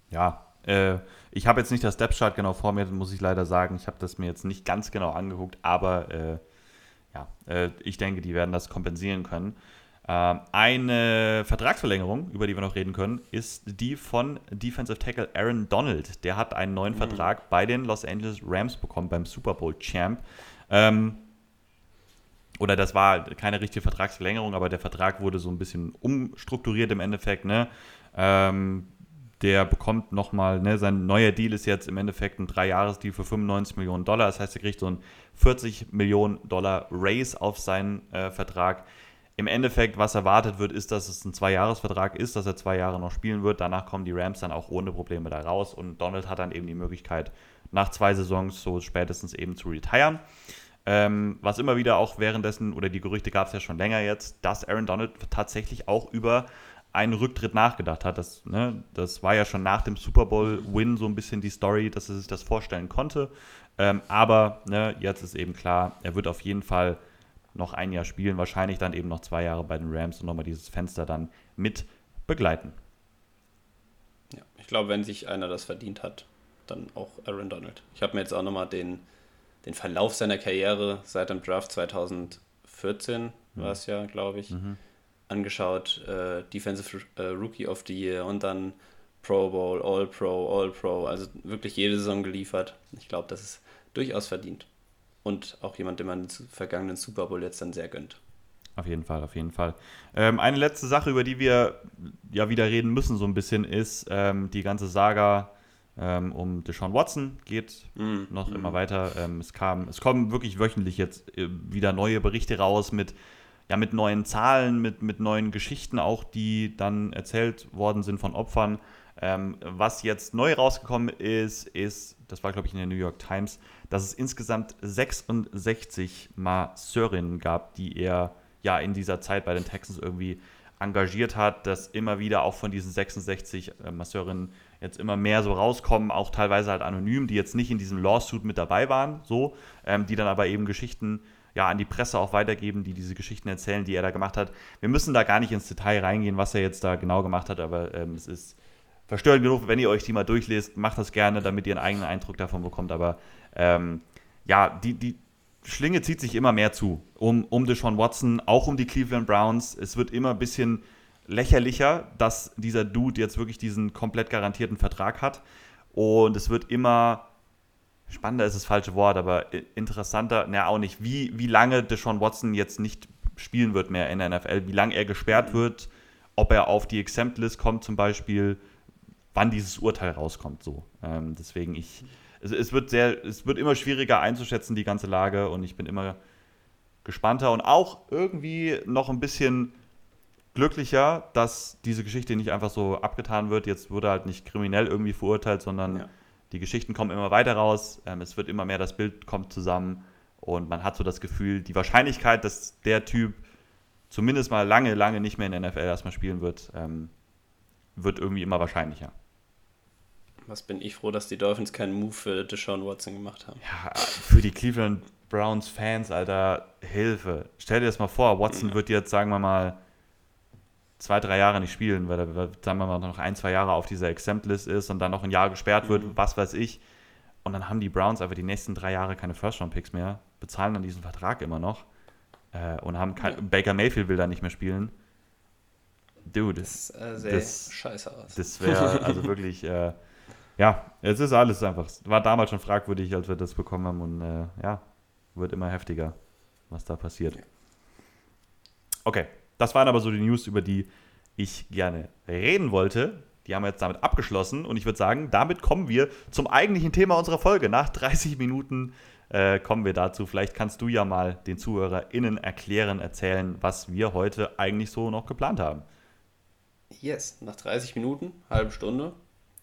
Ja, äh, ich habe jetzt nicht das Depth-Chart genau vor mir, muss ich leider sagen. Ich habe das mir jetzt nicht ganz genau angeguckt, aber äh, ja, äh, ich denke, die werden das kompensieren können. Ähm, eine Vertragsverlängerung, über die wir noch reden können, ist die von Defensive Tackle Aaron Donald. Der hat einen neuen mhm. Vertrag bei den Los Angeles Rams bekommen, beim Super Bowl Champ. Ähm, oder das war keine richtige Vertragsverlängerung, aber der Vertrag wurde so ein bisschen umstrukturiert im Endeffekt. Ne? Ähm, der bekommt nochmal, ne, sein neuer Deal ist jetzt im Endeffekt ein Dreijahresdeal für 95 Millionen Dollar. Das heißt, er kriegt so einen 40 Millionen Dollar Raise auf seinen äh, Vertrag. Im Endeffekt, was erwartet wird, ist, dass es ein Zweijahresvertrag ist, dass er zwei Jahre noch spielen wird. Danach kommen die Rams dann auch ohne Probleme da raus und Donald hat dann eben die Möglichkeit, nach zwei Saisons so spätestens eben zu retiren. Ähm, was immer wieder auch währenddessen, oder die Gerüchte gab es ja schon länger jetzt, dass Aaron Donald tatsächlich auch über einen Rücktritt nachgedacht hat. Das, ne, das war ja schon nach dem Super Bowl-Win so ein bisschen die Story, dass er sich das vorstellen konnte. Ähm, aber ne, jetzt ist eben klar, er wird auf jeden Fall noch ein Jahr spielen, wahrscheinlich dann eben noch zwei Jahre bei den Rams und nochmal dieses Fenster dann mit begleiten. Ja, ich glaube, wenn sich einer das verdient hat, dann auch Aaron Donald. Ich habe mir jetzt auch nochmal den den Verlauf seiner Karriere seit dem Draft 2014 mhm. war es ja, glaube ich, mhm. Angeschaut. Äh, Defensive äh, Rookie of the Year und dann Pro Bowl, All Pro, All Pro, also wirklich jede Saison geliefert. Ich glaube, das ist durchaus verdient. Und auch jemand, dem man den vergangenen Super Bowl jetzt dann sehr gönnt. Auf jeden Fall, auf jeden Fall. Ähm, eine letzte Sache, über die wir ja wieder reden müssen, so ein bisschen, ist ähm, die ganze Saga ähm, um Deshaun Watson geht mm, noch mm. immer weiter. Ähm, es, kam, es kommen wirklich wöchentlich jetzt äh, wieder neue Berichte raus mit, ja, mit neuen Zahlen, mit, mit neuen Geschichten auch, die dann erzählt worden sind von Opfern. Ähm, was jetzt neu rausgekommen ist, ist, das war glaube ich in der New York Times, dass es insgesamt 66 Masseurinnen gab, die er ja in dieser Zeit bei den Texans irgendwie engagiert hat, dass immer wieder auch von diesen 66 äh, Masseurinnen jetzt immer mehr so rauskommen, auch teilweise halt anonym, die jetzt nicht in diesem Lawsuit mit dabei waren, so, ähm, die dann aber eben Geschichten ja, an die Presse auch weitergeben, die diese Geschichten erzählen, die er da gemacht hat. Wir müssen da gar nicht ins Detail reingehen, was er jetzt da genau gemacht hat, aber ähm, es ist verstörend genug, wenn ihr euch die mal durchlest, macht das gerne, damit ihr einen eigenen Eindruck davon bekommt, aber ähm, ja, die, die Schlinge zieht sich immer mehr zu, um, um Deshaun Watson, auch um die Cleveland Browns. Es wird immer ein bisschen lächerlicher, dass dieser Dude jetzt wirklich diesen komplett garantierten Vertrag hat. Und es wird immer spannender ist das falsche Wort, aber interessanter, na auch nicht, wie, wie lange Deshaun Watson jetzt nicht spielen wird mehr in der NFL, wie lange er gesperrt mhm. wird, ob er auf die Exempt-List kommt zum Beispiel, wann dieses Urteil rauskommt so. Ähm, deswegen ich, es, es, wird sehr, es wird immer schwieriger einzuschätzen, die ganze Lage und ich bin immer gespannter und auch irgendwie noch ein bisschen glücklicher, dass diese Geschichte nicht einfach so abgetan wird. Jetzt wurde halt nicht kriminell irgendwie verurteilt, sondern ja. Die Geschichten kommen immer weiter raus. Ähm, es wird immer mehr, das Bild kommt zusammen und man hat so das Gefühl, die Wahrscheinlichkeit, dass der Typ zumindest mal lange, lange nicht mehr in der NFL erstmal spielen wird, ähm, wird irgendwie immer wahrscheinlicher. Was bin ich froh, dass die Dolphins keinen Move für Deshaun Watson gemacht haben. Ja, für die Cleveland Browns Fans, Alter, Hilfe. Stell dir das mal vor, Watson ja. wird jetzt, sagen wir mal, zwei, drei Jahre nicht spielen, weil er, sagen wir mal, noch ein, zwei Jahre auf dieser Exempt-List ist und dann noch ein Jahr gesperrt wird, mhm. was weiß ich. Und dann haben die Browns einfach die nächsten drei Jahre keine First-Round-Picks mehr, bezahlen dann diesen Vertrag immer noch äh, und haben kein, ja. Baker Mayfield will da nicht mehr spielen. Dude, das, äh, das scheiße aus. Das wäre also wirklich, äh, ja, es ist alles einfach, war damals schon fragwürdig, als wir das bekommen haben und äh, ja, wird immer heftiger, was da passiert. Okay, das waren aber so die News, über die ich gerne reden wollte. Die haben wir jetzt damit abgeschlossen und ich würde sagen, damit kommen wir zum eigentlichen Thema unserer Folge. Nach 30 Minuten äh, kommen wir dazu. Vielleicht kannst du ja mal den ZuhörerInnen erklären, erzählen, was wir heute eigentlich so noch geplant haben. Yes, nach 30 Minuten, halbe Stunde.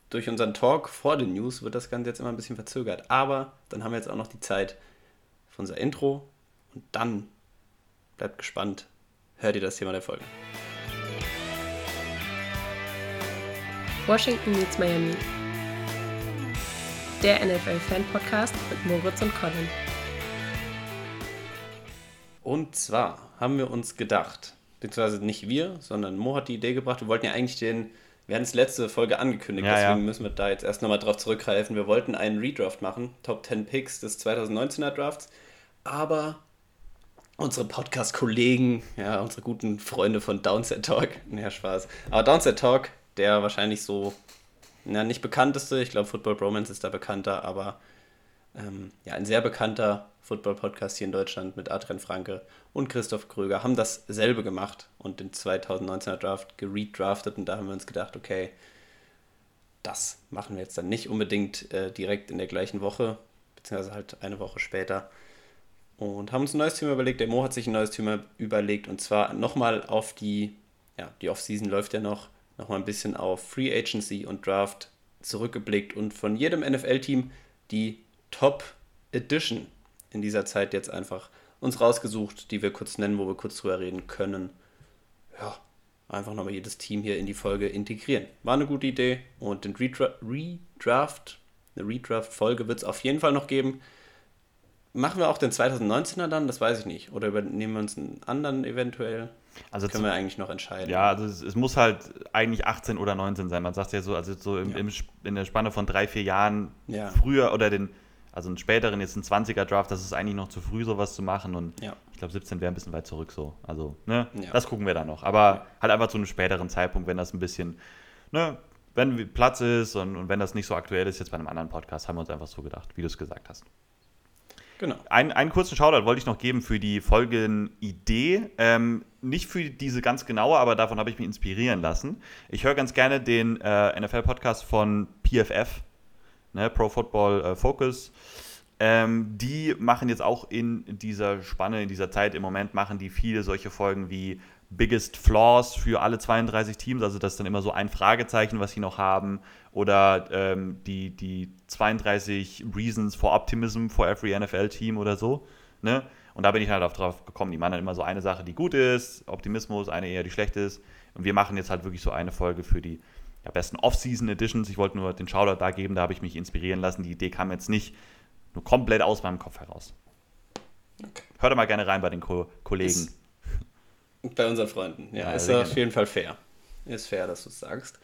Durch unseren Talk vor den News wird das Ganze jetzt immer ein bisschen verzögert. Aber dann haben wir jetzt auch noch die Zeit für unser Intro und dann bleibt gespannt, hört ihr das Thema der Folge. Washington meets Miami. Der NFL-Fan-Podcast mit Moritz und Colin. Und zwar haben wir uns gedacht, beziehungsweise nicht wir, sondern Mo hat die Idee gebracht, wir wollten ja eigentlich den, wir hatten es letzte Folge angekündigt, ja, deswegen ja. müssen wir da jetzt erst nochmal drauf zurückgreifen. Wir wollten einen Redraft machen, Top 10 Picks des 2019er Drafts, aber unsere Podcast-Kollegen, ja, unsere guten Freunde von Downset Talk, naja, Spaß, aber Downset Talk, der wahrscheinlich so, na, nicht bekannteste, ich glaube Football Bromance ist da bekannter, aber ähm, ja, ein sehr bekannter Football-Podcast hier in Deutschland mit Adrian Franke und Christoph Kröger haben dasselbe gemacht und den 2019er Draft geredraftet und da haben wir uns gedacht, okay, das machen wir jetzt dann nicht unbedingt äh, direkt in der gleichen Woche, beziehungsweise halt eine Woche später. Und haben uns ein neues Thema überlegt. Der Mo hat sich ein neues Thema überlegt und zwar nochmal auf die, ja, die Offseason läuft ja noch, nochmal ein bisschen auf Free Agency und Draft zurückgeblickt und von jedem NFL-Team die Top Edition in dieser Zeit jetzt einfach uns rausgesucht, die wir kurz nennen, wo wir kurz drüber reden können. Ja, einfach nochmal jedes Team hier in die Folge integrieren. War eine gute Idee und den Redra Redraft, eine Redraft-Folge wird es auf jeden Fall noch geben. Machen wir auch den 2019er dann? Das weiß ich nicht. Oder übernehmen wir uns einen anderen eventuell? Also können wir eigentlich noch entscheiden. Ja, also es, es, muss halt eigentlich 18 oder 19 sein. Man sagt ja so, also so im, ja. im, in der Spanne von drei, vier Jahren ja. früher oder den also einen späteren, jetzt ein 20er Draft, das ist eigentlich noch zu früh, sowas zu machen. Und ja. ich glaube, 17 wäre ein bisschen weit zurück so. Also, ne, ja. das gucken wir dann noch. Aber halt einfach zu einem späteren Zeitpunkt, wenn das ein bisschen, ne, wenn Platz ist und, und wenn das nicht so aktuell ist, jetzt bei einem anderen Podcast, haben wir uns einfach so gedacht, wie du es gesagt hast. Genau. Ein, einen kurzen Shoutout wollte ich noch geben für die Folgenidee. Ähm, nicht für diese ganz genaue, aber davon habe ich mich inspirieren lassen. Ich höre ganz gerne den äh, NFL-Podcast von PFF ne, Pro Football äh, Focus. Ähm, die machen jetzt auch in dieser Spanne, in dieser Zeit im Moment, machen die viele solche Folgen wie Biggest Flaws für alle 32 Teams, also das ist dann immer so ein Fragezeichen, was sie noch haben, oder ähm, die, die 32 Reasons for Optimism for every NFL-Team oder so. Ne? Und da bin ich halt auch drauf gekommen, die machen dann immer so eine Sache, die gut ist, Optimismus, eine eher, die schlecht ist. Und wir machen jetzt halt wirklich so eine Folge für die ja, besten Off-Season Editions. Ich wollte nur den Shoutout da geben, da habe ich mich inspirieren lassen. Die Idee kam jetzt nicht nur komplett aus meinem Kopf heraus. Okay. Hört mal gerne rein bei den Ko Kollegen. Ist bei unseren Freunden. Ja, ja ist auf jeden Fall fair. Ist fair, dass du es sagst.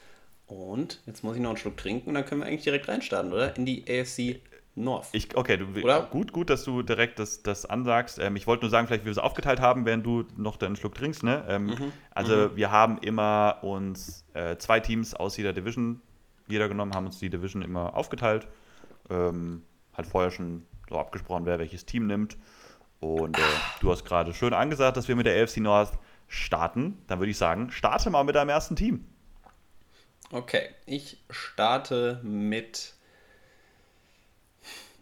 Und jetzt muss ich noch einen Schluck trinken und dann können wir eigentlich direkt reinstarten, oder? In die AFC North. Ich, okay, du, Oder? gut, gut, dass du direkt das, das ansagst. Ähm, ich wollte nur sagen, vielleicht wie wir es aufgeteilt haben, während du noch deinen Schluck trinkst. Ne? Ähm, mhm. Also mhm. wir haben immer uns äh, zwei Teams aus jeder Division, jeder genommen, haben uns die Division immer aufgeteilt. Ähm, hat vorher schon so abgesprochen, wer welches Team nimmt. Und äh, du hast gerade schön angesagt, dass wir mit der AFC North starten. Dann würde ich sagen, starte mal mit deinem ersten Team. Okay, ich starte mit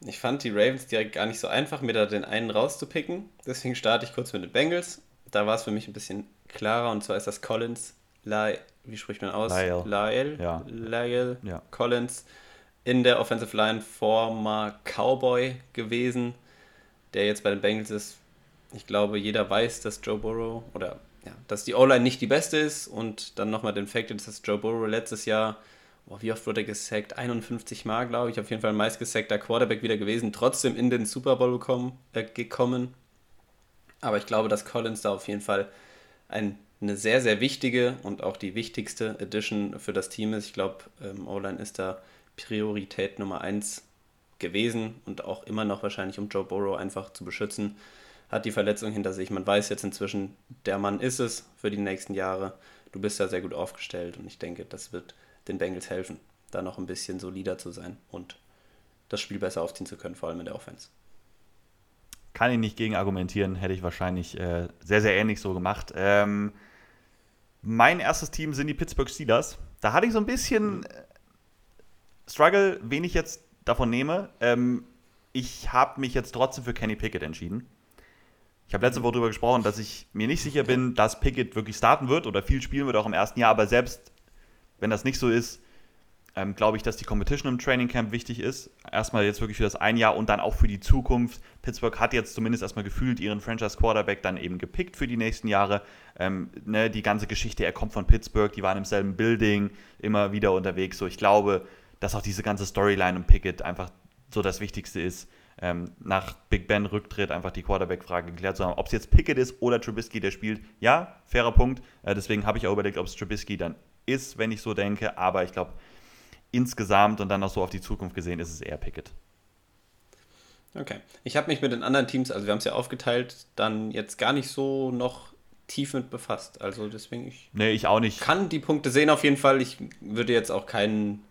Ich fand die Ravens direkt gar nicht so einfach, mir da den einen rauszupicken. Deswegen starte ich kurz mit den Bengals. Da war es für mich ein bisschen klarer und zwar ist das Collins, Lyle, wie spricht man aus? Lyle. Lyle, Ja. Lyle Ja. Collins in der Offensive Line former Cowboy gewesen, der jetzt bei den Bengals ist. Ich glaube, jeder weiß, dass Joe Burrow oder ja, dass die O-Line nicht die beste ist und dann nochmal den Fakt, dass Joe Burrow letztes Jahr, boah, wie oft wurde er gesackt? 51 Mal, glaube ich, auf jeden Fall meist gesackter Quarterback wieder gewesen, trotzdem in den Super Bowl gekommen, äh, gekommen. Aber ich glaube, dass Collins da auf jeden Fall ein, eine sehr, sehr wichtige und auch die wichtigste Addition für das Team ist. Ich glaube, ähm, O-Line ist da Priorität Nummer 1 gewesen und auch immer noch wahrscheinlich, um Joe Burrow einfach zu beschützen. Hat die Verletzung hinter sich. Man weiß jetzt inzwischen, der Mann ist es für die nächsten Jahre. Du bist da sehr gut aufgestellt und ich denke, das wird den Bengals helfen, da noch ein bisschen solider zu sein und das Spiel besser aufziehen zu können, vor allem in der Offense. Kann ich nicht gegen argumentieren, hätte ich wahrscheinlich äh, sehr, sehr ähnlich so gemacht. Ähm, mein erstes Team sind die Pittsburgh Steelers. Da hatte ich so ein bisschen äh, Struggle, wen ich jetzt davon nehme. Ähm, ich habe mich jetzt trotzdem für Kenny Pickett entschieden. Ich habe letzte Woche darüber gesprochen, dass ich mir nicht sicher bin, dass Pickett wirklich starten wird oder viel spielen wird, auch im ersten Jahr. Aber selbst wenn das nicht so ist, ähm, glaube ich, dass die Competition im Training Camp wichtig ist. Erstmal jetzt wirklich für das ein Jahr und dann auch für die Zukunft. Pittsburgh hat jetzt zumindest erstmal gefühlt ihren Franchise Quarterback dann eben gepickt für die nächsten Jahre. Ähm, ne, die ganze Geschichte, er kommt von Pittsburgh, die waren im selben Building, immer wieder unterwegs. So, ich glaube, dass auch diese ganze Storyline um Pickett einfach so das Wichtigste ist. Ähm, nach Big Ben Rücktritt einfach die Quarterback-Frage geklärt zu haben. Ob es jetzt Pickett ist oder Trubisky, der spielt, ja, fairer Punkt. Äh, deswegen habe ich auch überlegt, ob es Trubisky dann ist, wenn ich so denke. Aber ich glaube, insgesamt und dann auch so auf die Zukunft gesehen, ist es eher Pickett. Okay. Ich habe mich mit den anderen Teams, also wir haben es ja aufgeteilt, dann jetzt gar nicht so noch tief mit befasst. Also deswegen, ich Nee, ich auch nicht. kann die Punkte sehen auf jeden Fall. Ich würde jetzt auch keinen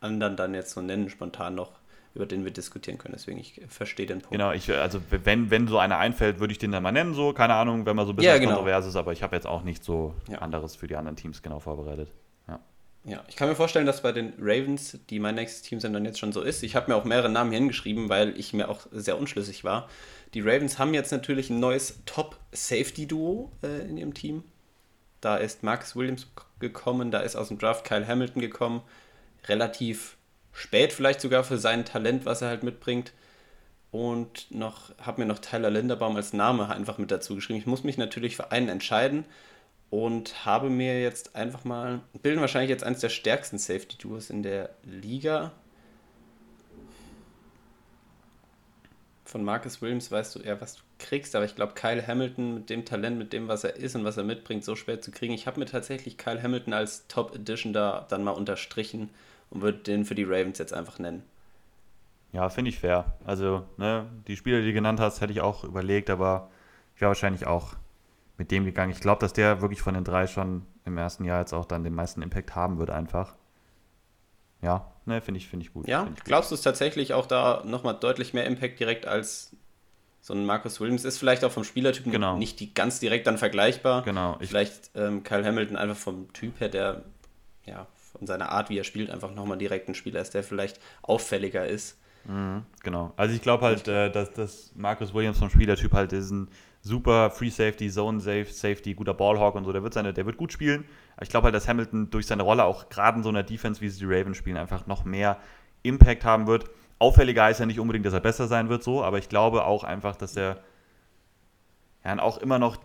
anderen dann jetzt so nennen, spontan noch, über den wir diskutieren können. Deswegen, ich verstehe den Punkt. Genau, ich, also wenn, wenn so einer einfällt, würde ich den dann mal nennen, so, keine Ahnung, wenn man so ein bisschen Ja, genau. kontrovers ist, aber ich habe jetzt auch nicht so Ja. anderes für die anderen Teams genau vorbereitet. Ja. Ja, ich kann mir vorstellen, dass bei den Ravens, die mein nächstes Team sind, dann jetzt schon so ist. Ich habe mir auch mehrere Namen hingeschrieben, weil ich mir auch sehr unschlüssig war. Die Ravens haben jetzt natürlich ein neues Top-Safety-Duo äh, in ihrem Team. Da ist Marcus Williams gekommen, da ist aus dem Draft Kyle Hamilton gekommen. Relativ spät vielleicht sogar für sein Talent, was er halt mitbringt. Und noch habe mir noch Tyler Linderbaum als Name einfach mit dazu geschrieben. Ich muss mich natürlich für einen entscheiden und habe mir jetzt einfach mal, bilden wahrscheinlich jetzt eines der stärksten Safety Duos in der Liga. Von Marcus Williams weißt du eher, was du kriegst, aber ich glaube, Kyle Hamilton mit dem Talent, mit dem, was er ist und was er mitbringt, so schwer zu kriegen. Ich habe mir tatsächlich Kyle Hamilton als Top Edition da dann mal unterstrichen und würde den für die Ravens jetzt einfach nennen. Ja, finde ich fair. Also, ne, die Spieler, die du genannt hast, hätte ich auch überlegt, aber ich wäre wahrscheinlich auch mit dem gegangen. Ich glaube, dass der wirklich von den drei schon im ersten Jahr jetzt auch dann den meisten Impact haben wird, einfach. Ja, ne, finde ich, finde ich gut. Ja, ich glaubst du es tatsächlich auch da nochmal deutlich mehr Impact direkt als so ein Marcus Williams? Ist vielleicht auch vom Spielertypen Genau. nicht die ganz direkt dann vergleichbar. Genau. Ich, Vielleicht ähm, Kyle Hamilton einfach vom Typ her, der ja von seiner Art, wie er spielt, einfach nochmal direkt ein Spieler ist, der vielleicht auffälliger ist. Mhm, genau. Also ich glaube halt, äh, dass, dass Marcus Williams vom Spielertyp halt ist ein super Free Safety, Zone Safe, Safety, guter Ballhawk und so. Der wird seine, der wird gut spielen. Ich glaube halt, dass Hamilton durch seine Rolle auch gerade in so einer Defense, wie sie die Ravens spielen, einfach noch mehr Impact haben wird. Auffälliger heißt ja nicht unbedingt, dass er besser sein wird, so, aber ich glaube auch einfach, dass er ja auch immer noch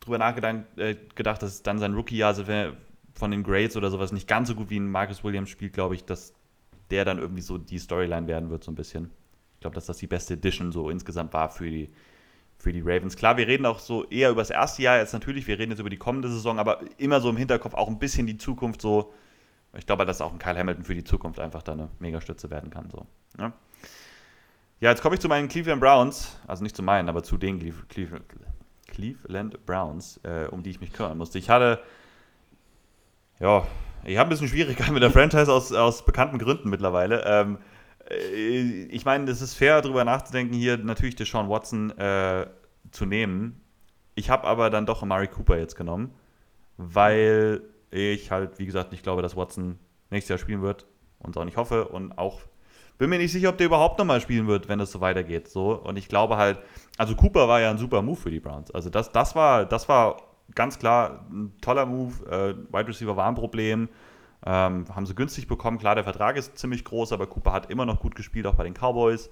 drüber nachgedacht, äh, gedacht, dass dann sein Rookie-Jahr, also wenn von den Grades oder sowas nicht ganz so gut wie ein Marcus Williams spielt, glaube ich, dass der dann irgendwie so die Storyline werden wird, so ein bisschen. Ich glaube, dass das die beste Edition so insgesamt war für die, für die Ravens. Klar, wir reden auch so eher über das erste Jahr jetzt natürlich, wir reden jetzt über die kommende Saison, aber immer so im Hinterkopf auch ein bisschen die Zukunft so. Ich glaube, dass auch ein Kyle Hamilton für die Zukunft einfach da eine Megastütze werden kann. So. Ja. ja, jetzt komme ich zu meinen Cleveland Browns, also nicht zu meinen, aber zu den Cleve- Cleve- Cleveland Browns, äh, um die ich mich kümmern musste. Ich hatte, ja, ich habe ein bisschen Schwierigkeiten mit der Franchise aus, aus bekannten Gründen mittlerweile. Ähm, äh, ich meine, es ist fair, darüber nachzudenken, hier natürlich Deshaun Watson äh, zu nehmen. Ich habe aber dann doch Amari Cooper jetzt genommen, weil ich halt, wie gesagt, nicht glaube, dass Watson nächstes Jahr spielen wird und auch nicht hoffe und auch bin mir nicht sicher, ob der überhaupt nochmal spielen wird, wenn es so weitergeht. So. Und ich glaube halt, also Cooper war ja ein super Move für die Browns. Also das, das, war, das war ganz klar ein toller Move. Äh, Wide Receiver war ein Problem. Ähm, haben sie günstig bekommen. Klar, der Vertrag ist ziemlich groß, aber Cooper hat immer noch gut gespielt, auch bei den Cowboys.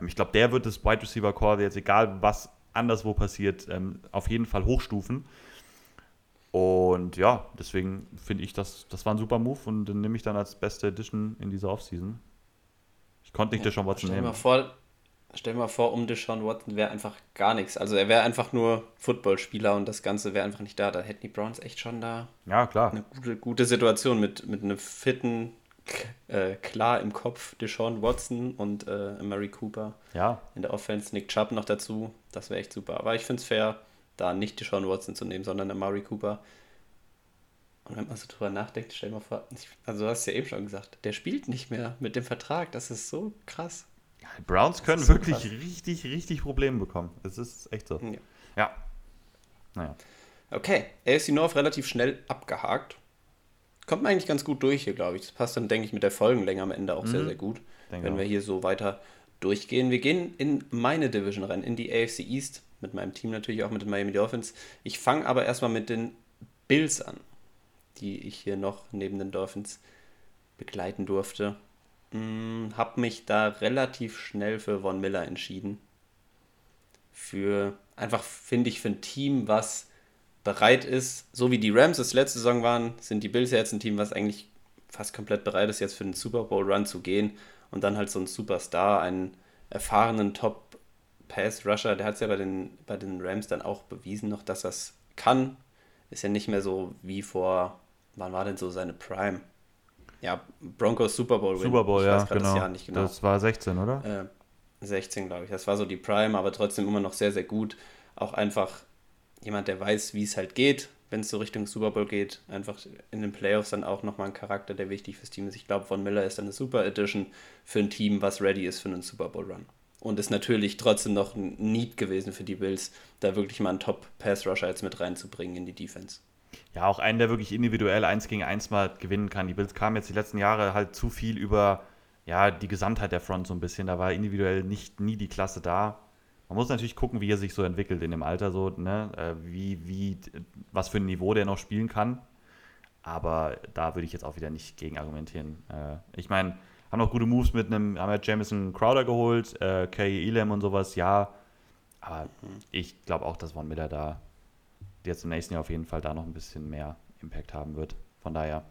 Ähm, ich glaube, der wird das Wide Receiver Core jetzt, egal was anderswo passiert, ähm, auf jeden Fall hochstufen. Und ja, deswegen finde ich, das, das war ein super Move und den nehme ich dann als beste Edition in dieser Offseason. Ich konnte nicht ja, Deshaun Watson stell nehmen. Mal vor, stell dir mal vor, um Deshaun Watson wäre einfach gar nichts. Also er wäre einfach nur Footballspieler und das Ganze wäre einfach nicht da. Da hätten die Browns echt schon da ja, klar. eine gute, gute Situation mit, mit einem fitten, äh, klar im Kopf Deshaun Watson und äh, Mary Cooper. Ja. In der Offense Nick Chubb noch dazu. Das wäre echt super. Aber ich finde es fair da nicht die Sean Watson zu nehmen, sondern Amari Cooper. Und wenn man so drüber nachdenkt, stell dir mal vor, also du hast ja eben schon gesagt, der spielt nicht mehr mit dem Vertrag, das ist so krass. Browns können so wirklich krass. richtig, richtig Probleme bekommen. Es ist echt so. Ja. ja. Naja. Okay, AFC North relativ schnell abgehakt. Kommt man eigentlich ganz gut durch hier, glaube ich. Das passt dann, denke ich, mit der Folgenlänge am Ende auch mhm. sehr, sehr gut, denke wenn auch. wir hier so weiter durchgehen. Wir gehen in meine Division rein, in die AFC East mit meinem Team natürlich auch mit den Miami Dolphins. Ich fange aber erstmal mit den Bills an, die ich hier noch neben den Dolphins begleiten durfte. Hm, habe mich da relativ schnell für Von Miller entschieden. Für einfach, finde ich, für ein Team, was bereit ist, so wie die Rams es letzte Saison waren, sind die Bills ja jetzt ein Team, was eigentlich fast komplett bereit ist, jetzt für den Super Bowl Run zu gehen und dann halt so einen Superstar, einen erfahrenen Top Pass-Rusher, der hat es ja bei den, bei den Rams dann auch bewiesen noch, dass es kann. Ist ja nicht mehr so wie vor, wann war denn so seine Prime? Ja, Broncos Super Bowl. Super Bowl, ja, genau. Das, Jahr nicht genau. Das war 16, oder? Äh, 16, glaube ich. Das war so die Prime, aber trotzdem immer noch sehr, sehr gut. Auch einfach jemand, der weiß, wie es halt geht, wenn es so Richtung Super Bowl geht. Einfach in den Playoffs dann auch nochmal ein Charakter, der wichtig fürs Team ist. Ich glaube, von Miller ist dann eine Super Edition für ein Team, was ready ist für einen Super Bowl Run und ist natürlich trotzdem noch ein Need gewesen für die Bills, da wirklich mal einen Top-Pass-Rusher jetzt mit reinzubringen in die Defense. Ja, auch einen, der wirklich individuell eins gegen eins mal gewinnen kann. Die Bills kamen jetzt die letzten Jahre halt zu viel über ja, die Gesamtheit der Front so ein bisschen. Da war individuell nicht nie die Klasse da. Man muss natürlich gucken, wie er sich so entwickelt in dem Alter, so, ne? Äh, wie, wie, was für ein Niveau der noch spielen kann. Aber da würde ich jetzt auch wieder nicht gegen argumentieren. Äh, ich meine, haben noch gute Moves mit einem, haben ja Jamison Crowder geholt, äh, Kay Elam und sowas, ja. Aber ich glaube auch, dass Von Miller da jetzt im nächsten Jahr auf jeden Fall da noch ein bisschen mehr Impact haben wird. Von daher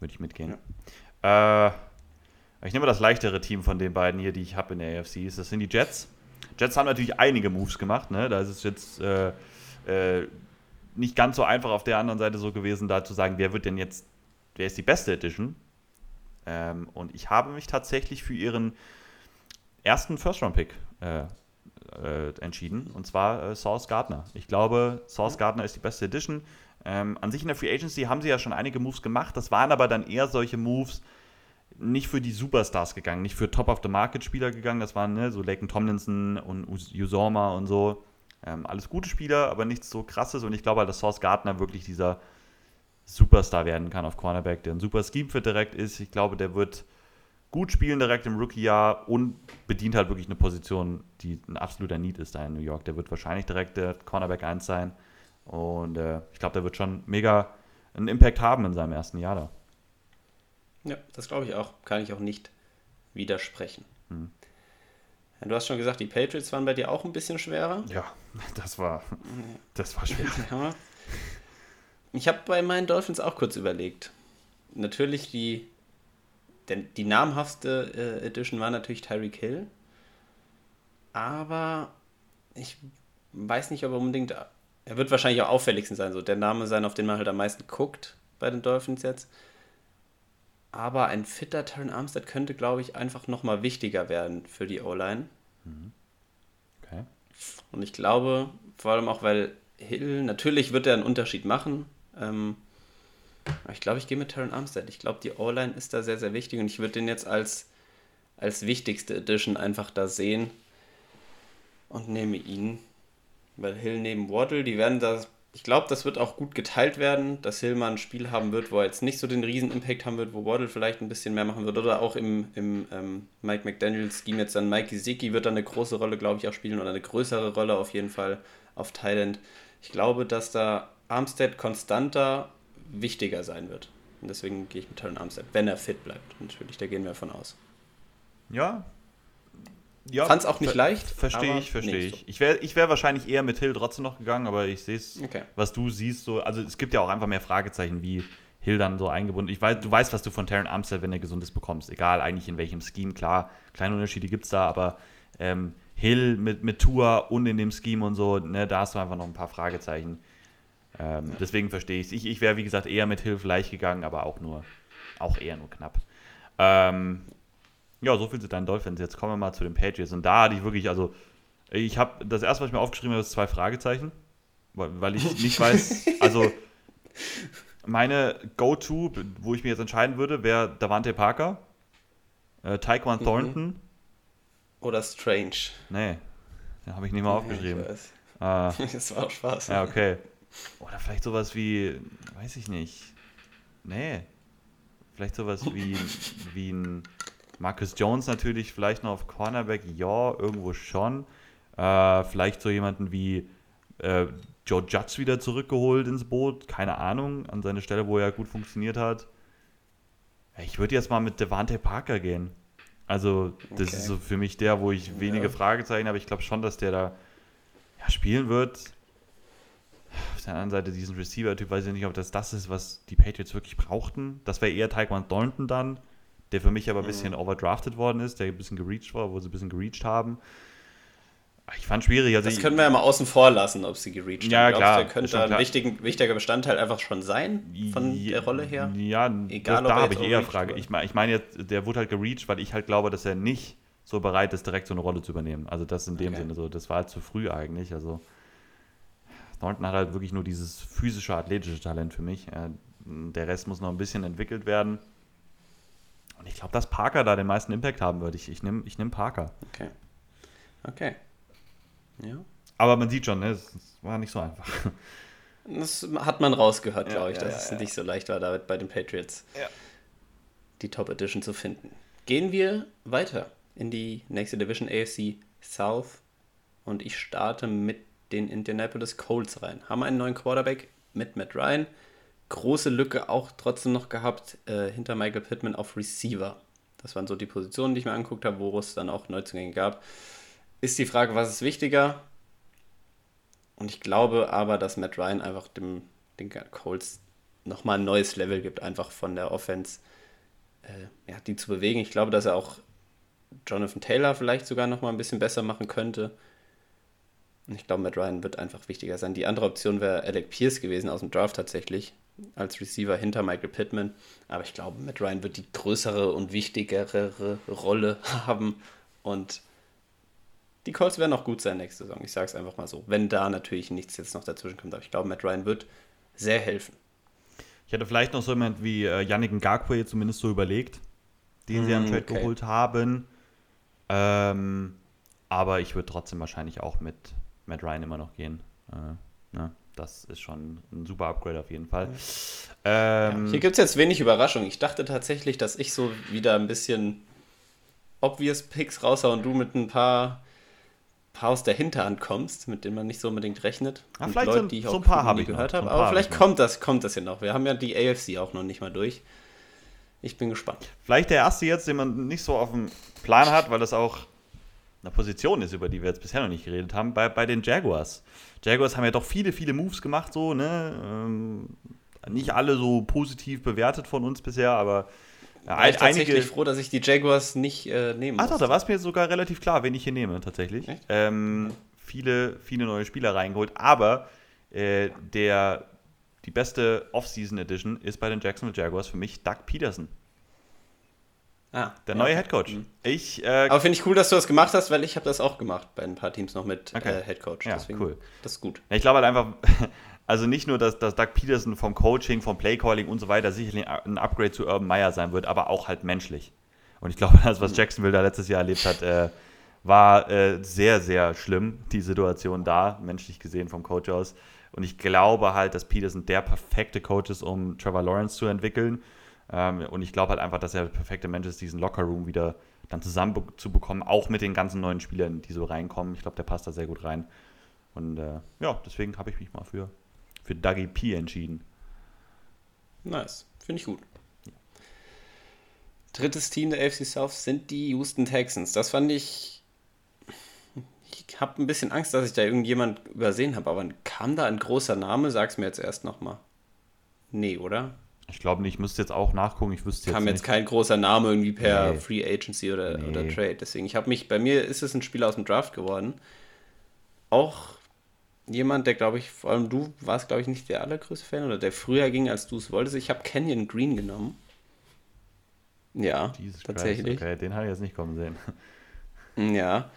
würde ich mitgehen. Ja. Äh, ich nehme das leichtere Team von den beiden hier, die ich habe in der AFC. Das sind die Jets. Jets haben natürlich einige Moves gemacht. Ne? Da ist es jetzt äh, äh, nicht ganz so einfach auf der anderen Seite so gewesen, da zu sagen, wer wird denn jetzt, wer ist die beste Edition? Ähm, und ich habe mich tatsächlich für ihren ersten First-Round-Pick äh, äh, entschieden, und zwar äh, Source Gardner. Ich glaube, Source Gardner ist die beste Edition. Ähm, an sich in der Free Agency haben sie ja schon einige Moves gemacht. Das waren aber dann eher solche Moves, nicht für die Superstars gegangen, nicht für Top-of-the-Market-Spieler gegangen. Das waren ne, so Laken Tomlinson und Usorma und so. Ähm, alles gute Spieler, aber nichts so krasses. Und ich glaube halt, dass Source Gardner wirklich dieser Superstar werden kann auf Cornerback, der ein super Scheme-Fit direkt ist. Ich glaube, der wird gut spielen direkt im Rookie-Jahr und bedient halt wirklich eine Position, die ein absoluter Need ist da in New York. Der wird wahrscheinlich direkt der Cornerback 1 sein. Und äh, ich glaube, der wird schon mega einen Impact haben in seinem ersten Jahr da. Ja, das glaube ich auch. Kann ich auch nicht widersprechen. Hm. Du hast schon gesagt, die Patriots waren bei dir auch ein bisschen schwerer. Ja, das war, das war schwer. Ja, ich habe bei meinen Dolphins auch kurz überlegt. Natürlich die, denn die namhafteste äh, Edition war natürlich Tyreek Hill. Aber ich weiß nicht, ob er unbedingt. Er wird wahrscheinlich auch auffälligsten sein, so der Name sein, auf den man halt am meisten guckt bei den Dolphins jetzt. Aber ein fitter Terran Armstead könnte, glaube ich, einfach nochmal wichtiger werden für die O-Line. Mhm. Okay. Und ich glaube, vor allem auch, weil Hill, natürlich wird er einen Unterschied machen, ähm, ich glaube, ich gehe mit Terran Armstead. Ich glaube, die O-Line ist da sehr, sehr wichtig und ich würde den jetzt als, als wichtigste Edition einfach da sehen und nehme ihn. Weil Hill neben Waddle, die werden da ich glaube, das wird auch gut geteilt werden, dass Hill mal ein Spiel haben wird, wo er jetzt nicht so den riesen Impact haben wird, wo Waddle vielleicht ein bisschen mehr machen wird. Oder auch im, im ähm, Mike McDaniels-Scheme jetzt dann Mike Gesicki wird dann eine große Rolle, glaube ich, auch spielen oder eine größere Rolle auf jeden Fall auf Thailand. Ich glaube, dass da Armstead konstanter wichtiger sein wird. Und deswegen gehe ich mit Terran Armstead, wenn er fit bleibt. Natürlich, da gehen wir davon aus. Ja, ja, Fand es auch nicht ver leicht. Verstehe ich, verstehe ich. Ich wäre ich wär wahrscheinlich eher mit Hill trotzdem noch gegangen, aber ich sehe es, Okay. was du siehst, so, also es gibt ja auch einfach mehr Fragezeichen, wie Hill dann so eingebunden. Ich weiß, du weißt, was du von Terran Armstead, wenn er gesund ist, bekommst. Egal eigentlich in welchem Scheme, klar, kleine Unterschiede gibt es da, aber ähm, Hill mit, mit Tour und in dem Scheme und so, ne, da hast du einfach noch ein paar Fragezeichen. Ähm, Deswegen verstehe ich es. Ich, ich wäre, wie gesagt, eher mit Hill vielleicht gegangen, aber auch nur, auch eher nur knapp. Ähm, ja, so viel zu deinen Dolphins. Jetzt kommen wir mal zu den Patriots. Und da hatte ich wirklich, also, ich habe das erste, was ich mir aufgeschrieben habe, ist zwei Fragezeichen. Weil, weil ich nicht weiß, also, meine Go-To, wo ich mich jetzt entscheiden würde, wäre Davante Parker, äh, Taekwon Mhm. Thornton. Oder Strange. Nee, den habe ich nicht mal aufgeschrieben. Ja, ich weiß. Das war auch Spaß. ja, okay. Oder vielleicht sowas wie, weiß ich nicht. Nee. Vielleicht sowas wie, wie ein Marcus Jones natürlich, vielleicht noch auf Cornerback, ja, irgendwo schon. Äh, vielleicht so jemanden wie äh, Joe Judge wieder zurückgeholt ins Boot, keine Ahnung, an seine Stelle, wo er gut funktioniert hat. Ja, Ich würde jetzt mal mit Devante Parker gehen. Also, das Okay. ist so für mich der, wo ich wenige Fragezeichen habe. Ich glaube schon, dass der da ja, spielen wird. Auf der anderen Seite, diesen Receiver-Typ, weiß ich nicht, ob das das ist, was die Patriots wirklich brauchten. Das wäre eher Taekwon Thornton dann, der für mich aber ein bisschen overdrafted worden ist, der ein bisschen gereached war, wo sie ein bisschen gereached haben. Ich fand schwierig. Also Das ich- können wir ja mal außen vor lassen, ob sie gereached Ja, haben. Glaubst klar, der könnte ein wichtigen, wichtiger Bestandteil einfach schon sein, von Ja, der Rolle her? Ja, Egal, das, da habe ich eher Frage. wird. Ich meine ich mein jetzt, der wurde halt gereached, weil ich halt glaube, dass er nicht so bereit ist, direkt so eine Rolle zu übernehmen. Also das in dem Okay. Sinne so. Das war halt zu früh eigentlich. Also Thornton hat halt wirklich nur dieses physische, athletische Talent für mich. Äh, Der Rest muss noch ein bisschen entwickelt werden. Und ich glaube, dass Parker da den meisten Impact haben wird. Ich, ich nehme ich nehm Parker. Okay. Okay. Ja. Aber man sieht schon, ne, es war nicht so einfach. Das hat man rausgehört, Ja, glaube ich, ja, dass ja, es nicht so leicht war, damit bei den Patriots die Top Edition zu finden. Gehen wir weiter in die nächste Division AFC South und ich starte mit den Indianapolis Colts rein. Haben einen neuen Quarterback mit Matt Ryan. Große Lücke auch trotzdem noch gehabt äh, hinter Michael Pittman auf Receiver. Das waren so die Positionen, die ich mir angeguckt habe, wo es dann auch Neuzugänge gab. Ist die Frage, was ist wichtiger? Und ich glaube aber, dass Matt Ryan einfach dem, den Colts nochmal ein neues Level gibt, einfach von der Offense, äh, ja, die zu bewegen. Ich glaube, dass er auch Jonathan Taylor vielleicht sogar nochmal ein bisschen besser machen könnte. Ich glaube, Matt Ryan wird einfach wichtiger sein. Die andere Option wäre Alec Pierce gewesen aus dem Draft tatsächlich, als Receiver hinter Michael Pittman. Aber ich glaube, Matt Ryan wird die größere und wichtigere Rolle haben. Und die Colts werden auch gut sein nächste Saison. Ich sage es einfach mal so. Wenn da natürlich nichts jetzt noch dazwischen kommt. Aber ich glaube, Matt Ryan wird sehr helfen. Ich hätte vielleicht noch so jemand wie äh, Yannick Ngakwe zumindest so überlegt, den sie an Mm, Trade okay. geholt haben. Ähm, aber ich würde trotzdem wahrscheinlich auch mit Matt Ryan immer noch gehen. Äh, ne? Das ist schon ein super Upgrade auf jeden Fall. Ähm, Hier gibt es jetzt wenig Überraschung. Ich dachte tatsächlich, dass ich so wieder ein bisschen obvious Picks raushau und du mit ein paar, paar aus der Hinterhand kommst, mit denen man nicht so unbedingt rechnet. Ah, Und vielleicht so- die ich so auch ein paar habe ich gehört noch. So habe. paar Aber vielleicht ich noch. kommt das, kommt das ja noch. Wir haben ja die AFC auch noch nicht mal durch. Ich bin gespannt. Vielleicht der erste jetzt, den man nicht so auf dem Plan hat, weil das auch eine Position ist, über die wir jetzt bisher noch nicht geredet haben, bei, bei den Jaguars. Jaguars haben ja doch viele, viele Moves gemacht, so, ne? Ähm, nicht alle so positiv bewertet von uns bisher, aber ja, War ich tatsächlich einige. froh, dass ich die Jaguars nicht äh, nehmen Ah, doch, da war es mir sogar relativ klar, wen ich hier nehme, tatsächlich. Ähm, viele, viele neue Spieler reingeholt, aber äh, der, die beste Off-Season Edition ist bei den Jacksonville Jaguars für mich Doug Peterson, Ah, der ja. neue Head Coach. Mhm. Ich, äh, Aber finde ich cool, dass du das gemacht hast, weil ich habe das auch gemacht bei ein paar Teams noch mit Okay. äh, Head Coach. Ja, Deswegen, cool. Das ist gut. Ja, ich glaube halt einfach, also nicht nur, dass, dass Doug Peterson vom Coaching, vom Playcalling und so weiter sicherlich ein Upgrade zu Urban Meyer sein wird, aber auch halt menschlich. Und ich glaube, das, was Jacksonville da letztes Jahr erlebt hat, äh, war äh, sehr, sehr schlimm, die Situation da, menschlich gesehen vom Coach aus. Und ich glaube halt, dass Peterson der perfekte Coach ist, um Trevor Lawrence zu entwickeln. Ähm, und ich glaube halt einfach, dass er der perfekte Mensch ist, diesen Lockerroom wieder dann zusammen zu bekommen, auch mit den ganzen neuen Spielern, die so reinkommen. Ich glaube, der passt da sehr gut rein. Und äh, ja, deswegen habe ich mich mal für, für Dougie P entschieden. Nice, finde ich gut. Drittes Team der AFC South sind die Houston Texans. Das fand ich. Ich habe ein bisschen Angst, dass ich da irgendjemand übersehen habe, aber kam da ein großer Name? Sag's mir jetzt erst nochmal. Nee, oder? Ich glaube nicht, ich müsste jetzt auch nachgucken, ich wüsste jetzt Kam jetzt kein großer Name irgendwie per nee. Free Agency oder, nee. oder Trade. Deswegen, ich habe mich, bei mir ist es ein Spieler aus dem Draft geworden. Auch jemand, der glaube ich, vor allem du warst, glaube ich, nicht der allergrößte Fan oder der früher ging, als du es wolltest. Ich habe Canyon Green genommen. Ja, Jesus tatsächlich. Christ, okay, den habe ich jetzt nicht kommen sehen. Ja.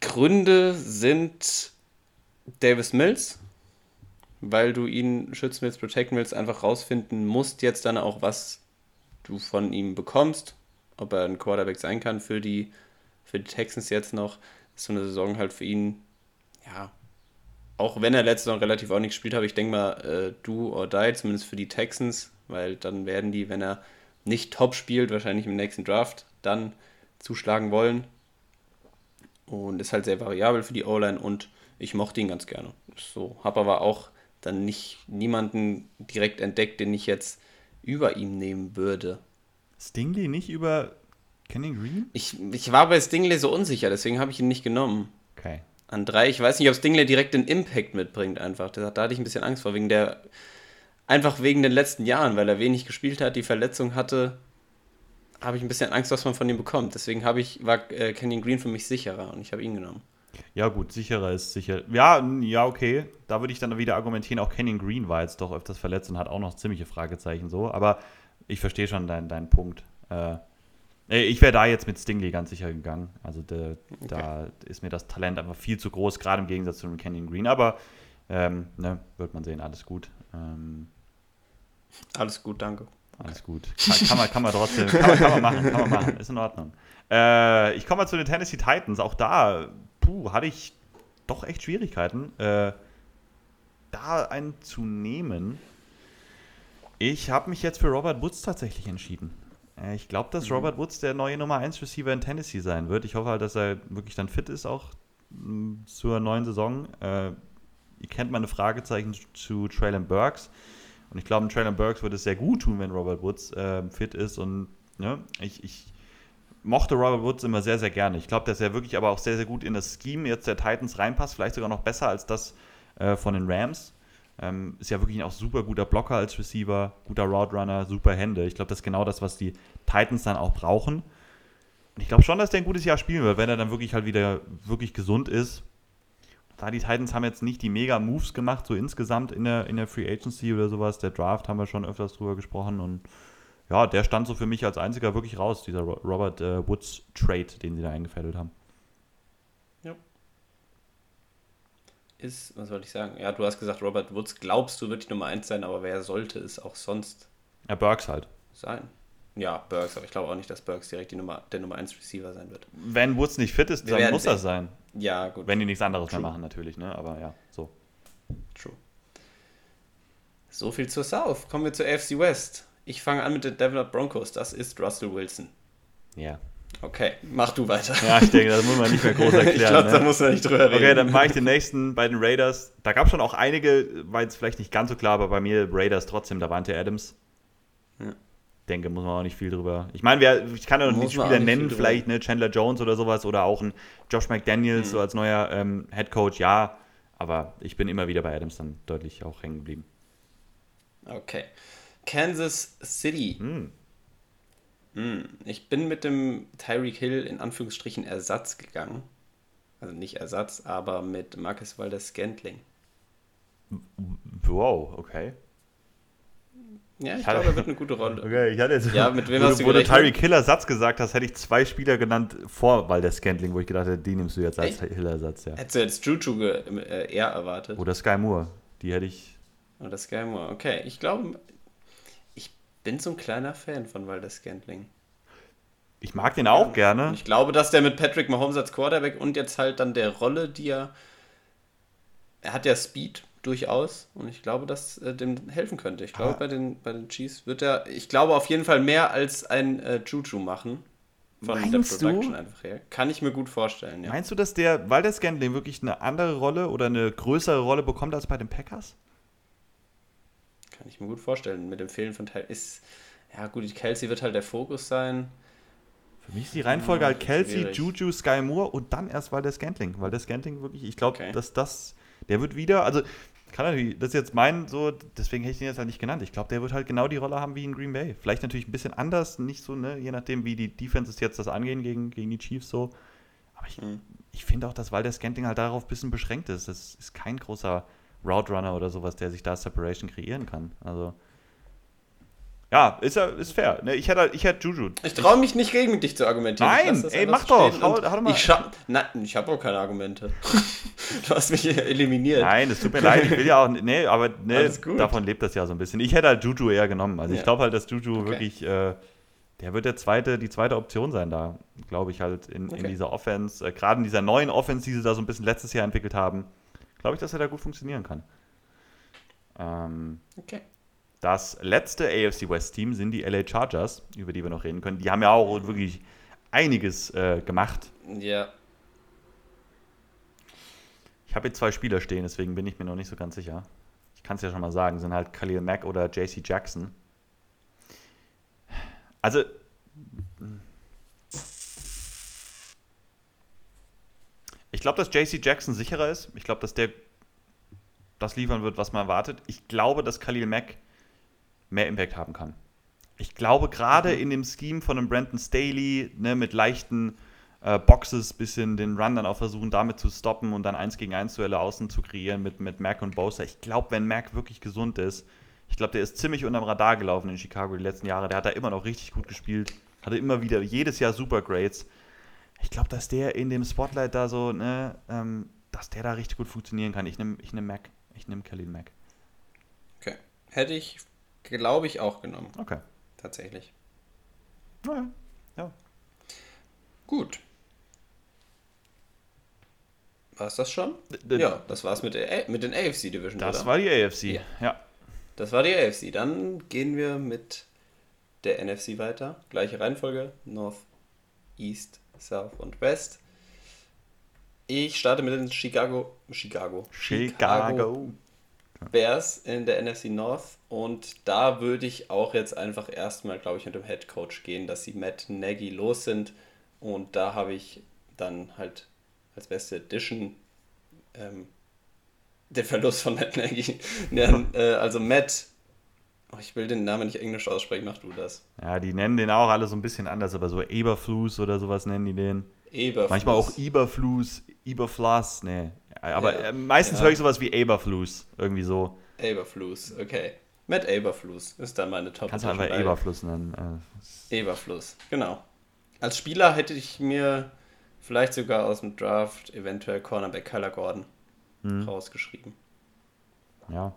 Gründe sind Davis Mills, weil du ihn schützen willst, protecten willst, einfach rausfinden musst jetzt dann auch, was du von ihm bekommst, ob er ein Quarterback sein kann für die, für die Texans jetzt noch. ist so eine Saison halt für ihn, ja, auch wenn er letzte Saison relativ auch nicht gespielt hat, ich denke mal, äh, do or die, zumindest für die Texans, weil dann werden die, wenn er nicht top spielt, wahrscheinlich im nächsten Draft, dann zuschlagen wollen. Und ist halt sehr variabel für die O-Line und ich mochte ihn ganz gerne. So, habe aber auch dann nicht niemanden direkt entdeckt, den ich jetzt über ihm nehmen würde. Stingley nicht über Kenny Green? Ich, ich war bei Stingley so unsicher, deswegen habe ich ihn nicht genommen. Okay. An drei, ich weiß nicht, ob Stingley direkt den Impact mitbringt einfach. Da, da hatte ich ein bisschen Angst vor, wegen der, einfach wegen den letzten Jahren, weil er wenig gespielt hat, die Verletzung hatte, habe ich ein bisschen Angst, was man von ihm bekommt. Deswegen habe ich, war äh, Kenyon Green für mich sicherer und ich habe ihn genommen. Ja, gut, sicherer ist sicher. Ja, ja, okay. Da würde ich dann wieder argumentieren, auch Kenyon Green war jetzt doch öfters verletzt und hat auch noch ziemliche Fragezeichen so. Aber ich verstehe schon deinen dein Punkt. Äh, ich wäre da jetzt mit Stingley ganz sicher gegangen. Also de, okay. da ist mir das Talent einfach viel zu groß, gerade im Gegensatz zu dem Kenyon Green. Aber ähm, ne, wird man sehen, alles gut. Ähm, alles gut, danke. Alles gut. Kann, kann, man, kann man trotzdem, kann man, kann man machen, kann man machen, ist in Ordnung. Äh, ich komme mal zu den Tennessee Titans. Auch da puh, hatte ich doch echt Schwierigkeiten, äh, da einen zu nehmen. Ich habe mich jetzt für Robert Woods tatsächlich entschieden. Äh, ich glaube, dass mhm. Robert Woods der neue Nummer 1 Receiver in Tennessee sein wird. Ich hoffe halt, dass er wirklich dann fit ist, auch mh, mm, zur neuen Saison. Äh, ihr kennt meine Fragezeichen zu Traylon Burks. Und ich glaube, Traylon Burks würde es sehr gut tun, wenn Robert Woods äh, fit ist. Und ne, ich, ich mochte Robert Woods immer sehr, sehr gerne. Ich glaube, dass er wirklich aber auch sehr, sehr gut in das Scheme jetzt der Titans reinpasst. Vielleicht sogar noch besser als das äh, von den Rams. Ähm, ist ja wirklich auch super guter Blocker als Receiver, guter Route Runner, super Hände. Ich glaube, das ist genau das, was die Titans dann auch brauchen. Und ich glaube schon, dass der ein gutes Jahr spielen wird, wenn er dann wirklich halt wieder wirklich gesund ist da die Titans haben jetzt nicht die mega Moves gemacht, so insgesamt in der, in der Free Agency oder sowas. Der Draft haben wir schon öfters drüber gesprochen und ja, der stand so für mich als einziger wirklich raus, dieser Robert äh, Woods Trade, den sie da eingefädelt haben. Ja. Ist, was wollte ich sagen? Ja, du hast gesagt, Robert Woods glaubst du wird die Nummer 1 sein, aber wer sollte es auch sonst? Ja, Burks halt. Sein. Ja, Burks, aber ich glaube auch nicht, dass Burks direkt die Nummer, der Nummer 1 Receiver sein wird. Wenn Woods nicht fit ist, dann muss er sein. Ja, gut. Wenn die nichts anderes True. mehr machen, natürlich, ne? Aber ja, so. True. So viel zur South. Kommen wir zur AFC West. Ich fange an mit den Denver Broncos. Das ist Russell Wilson. Ja. Okay, mach du weiter. Ja, ich denke, das muss man nicht mehr groß erklären. ich glaube, ne? da muss man nicht drüber reden. Okay, dann mache ich den nächsten bei den Raiders. Da gab es schon auch einige, war jetzt vielleicht nicht ganz so klar, aber bei mir Raiders trotzdem, da Davante Adams. Ja denke, muss man auch nicht viel drüber. Ich meine, ich kann ja noch nicht Spieler nennen, vielleicht ne, Chandler Jones oder sowas oder auch ein Josh McDaniels mhm. so als neuer ähm, Head Coach, ja. Aber ich bin immer wieder bei Adams dann deutlich auch hängen geblieben. Okay. Kansas City. Mhm. Ich bin mit dem Tyreek Hill in Anführungsstrichen Ersatz gegangen. Also nicht Ersatz, aber mit Marcus Waldes Scantling. Wow, okay. Ja, ich, ich glaube, er wird eine gute Rolle. Okay, ich hatte jetzt, ja, mit wem wo, hast du wo du Tyree Killer Satz gesagt hast, hätte ich zwei Spieler genannt vor Walder Scantling, wo ich gedacht hätte, die nimmst du jetzt als Hiller-Satz. Ja. Hättest du jetzt Juju äh, eher erwartet? Oder Sky Moore, die hätte ich. Oder Sky Moore, okay. Ich glaube, bin so ein kleiner Fan von Walder Scantling. Ich mag den auch ja. gerne. ich glaube, dass der mit Patrick Mahomes als Quarterback und jetzt halt dann der Rolle, die er. Er hat ja Speed, durchaus. Und ich glaube, dass äh, dem helfen könnte. Ich glaube, Ah. bei den, bei den Chiefs wird er, ich glaube, auf jeden Fall mehr als ein äh, Juju machen. Von Meinst der du? Production einfach her. Kann ich mir gut vorstellen, ja. Meinst du, dass der, weil der Scantling wirklich eine andere Rolle oder eine größere Rolle bekommt als bei den Packers? Kann ich mir gut vorstellen. Mit dem Fehlen von Teil ist. Ja, gut, Kelsey wird halt der Fokus sein. Für mich ist die Reihenfolge halt Kelsey, schwierig. Juju, Sky Moore und dann erst weil der Scantling. Weil der Scantling wirklich, ich glaube, Okay. dass das, der wird wieder, also kann natürlich, das ist jetzt mein so, deswegen hätte ich den jetzt halt nicht genannt. Ich glaube, der wird halt genau die Rolle haben wie in Green Bay. Vielleicht natürlich ein bisschen anders, nicht so, ne, je nachdem, wie die Defenses jetzt das angehen gegen, gegen die Chiefs so. Aber ich, Mhm. ich finde auch, dass weil der Scantling halt darauf ein bisschen beschränkt ist. Das ist kein großer Route Runner oder sowas, der sich da Separation kreieren kann. Also. Ja, ist, ist fair. Ne, ich hätte, ich hätte Juju. Ich traue mich nicht gegen dich zu argumentieren. Ich Nein, ey, mach doch. Hau- hau mal- Ich, Nein, ich habe auch keine Argumente. du hast mich eliminiert. Nein, es tut mir leid, ich will ja auch, nee, aber ne, gut. davon lebt das ja so ein bisschen. Ich hätte halt Juju eher genommen. Also ich Ja. glaube halt, dass Juju Okay. wirklich, äh, der wird der zweite, die zweite Option sein da, glaube ich halt in, in Okay. dieser Offense, äh, gerade in dieser neuen Offense, die sie da so ein bisschen letztes Jahr entwickelt haben, glaube ich, dass er da gut funktionieren kann. Ähm, Okay. das letzte AFC West Team sind die LA Chargers, über die wir noch reden können. Die haben ja auch wirklich einiges äh, gemacht. Ja. Ich habe jetzt zwei Spieler stehen, deswegen bin ich mir noch nicht so ganz sicher. Ich kann es ja schon mal sagen, sind halt Khalil Mack oder JC Jackson. Also. Glaube, dass JC Jackson sicherer ist. Ich glaube, dass der das liefern wird, was man erwartet. Ich glaube, dass Khalil Mack mehr Impact haben kann. Ich glaube, gerade in dem Scheme von einem Brandon Staley, ne, mit leichten äh, Boxes, bisschen den Run dann auch versuchen, damit zu stoppen und dann 1 gegen 1 Duelle außen zu kreieren mit, mit Mac und Bosa. Ich glaube, wenn Mac wirklich gesund ist, ich glaube, der ist ziemlich unterm Radar gelaufen in Chicago die letzten Jahre. Der hat da immer noch richtig gut gespielt. Hatte immer wieder, jedes Jahr Super Grades. Ich glaube, dass der in dem Spotlight da so, ne, ähm, dass der da richtig gut funktionieren kann. Ich nehme ich nehm Mac. Ich nehme Khalil Mac. Okay. Hätte ich, glaube ich, auch genommen. Okay. Tatsächlich. Naja. Ja. Gut. War es das schon? D- Ja, das war's mit, der, mit den AFC Division. Das oder? war die AFC. Ja. ja. Das war die AFC. Dann gehen wir mit der NFC weiter. Gleiche Reihenfolge. North, East, South und West. Ich starte mit den Chicago, Chicago, Chicago. Bears in der NFC North und da würde ich auch jetzt einfach erstmal, glaube ich, mit dem Head Coach gehen, dass sie Matt Nagy los sind und da habe ich dann halt als beste Edition ähm, den Verlust von Matt Nagy. Äh, also Matt, oh, ich will den Namen nicht englisch aussprechen, mach du das. Ja, die nennen den auch alle so ein bisschen anders, aber so Eberflus oder sowas nennen die den. Eberflus. Manchmal auch Eberflus, Eberflus, nee. Aber Ja. äh, meistens Ja. höre ich sowas wie Eberflus, irgendwie so. Eberflus, okay. Matt Eberflus ist dann meine Top. Kannst du einfach Eberfluss nennen. Äh, Eberfluss, genau. Als Spieler hätte ich mir vielleicht sogar aus dem Draft eventuell Cornerback Kyler Gordon hm, rausgeschrieben. ja.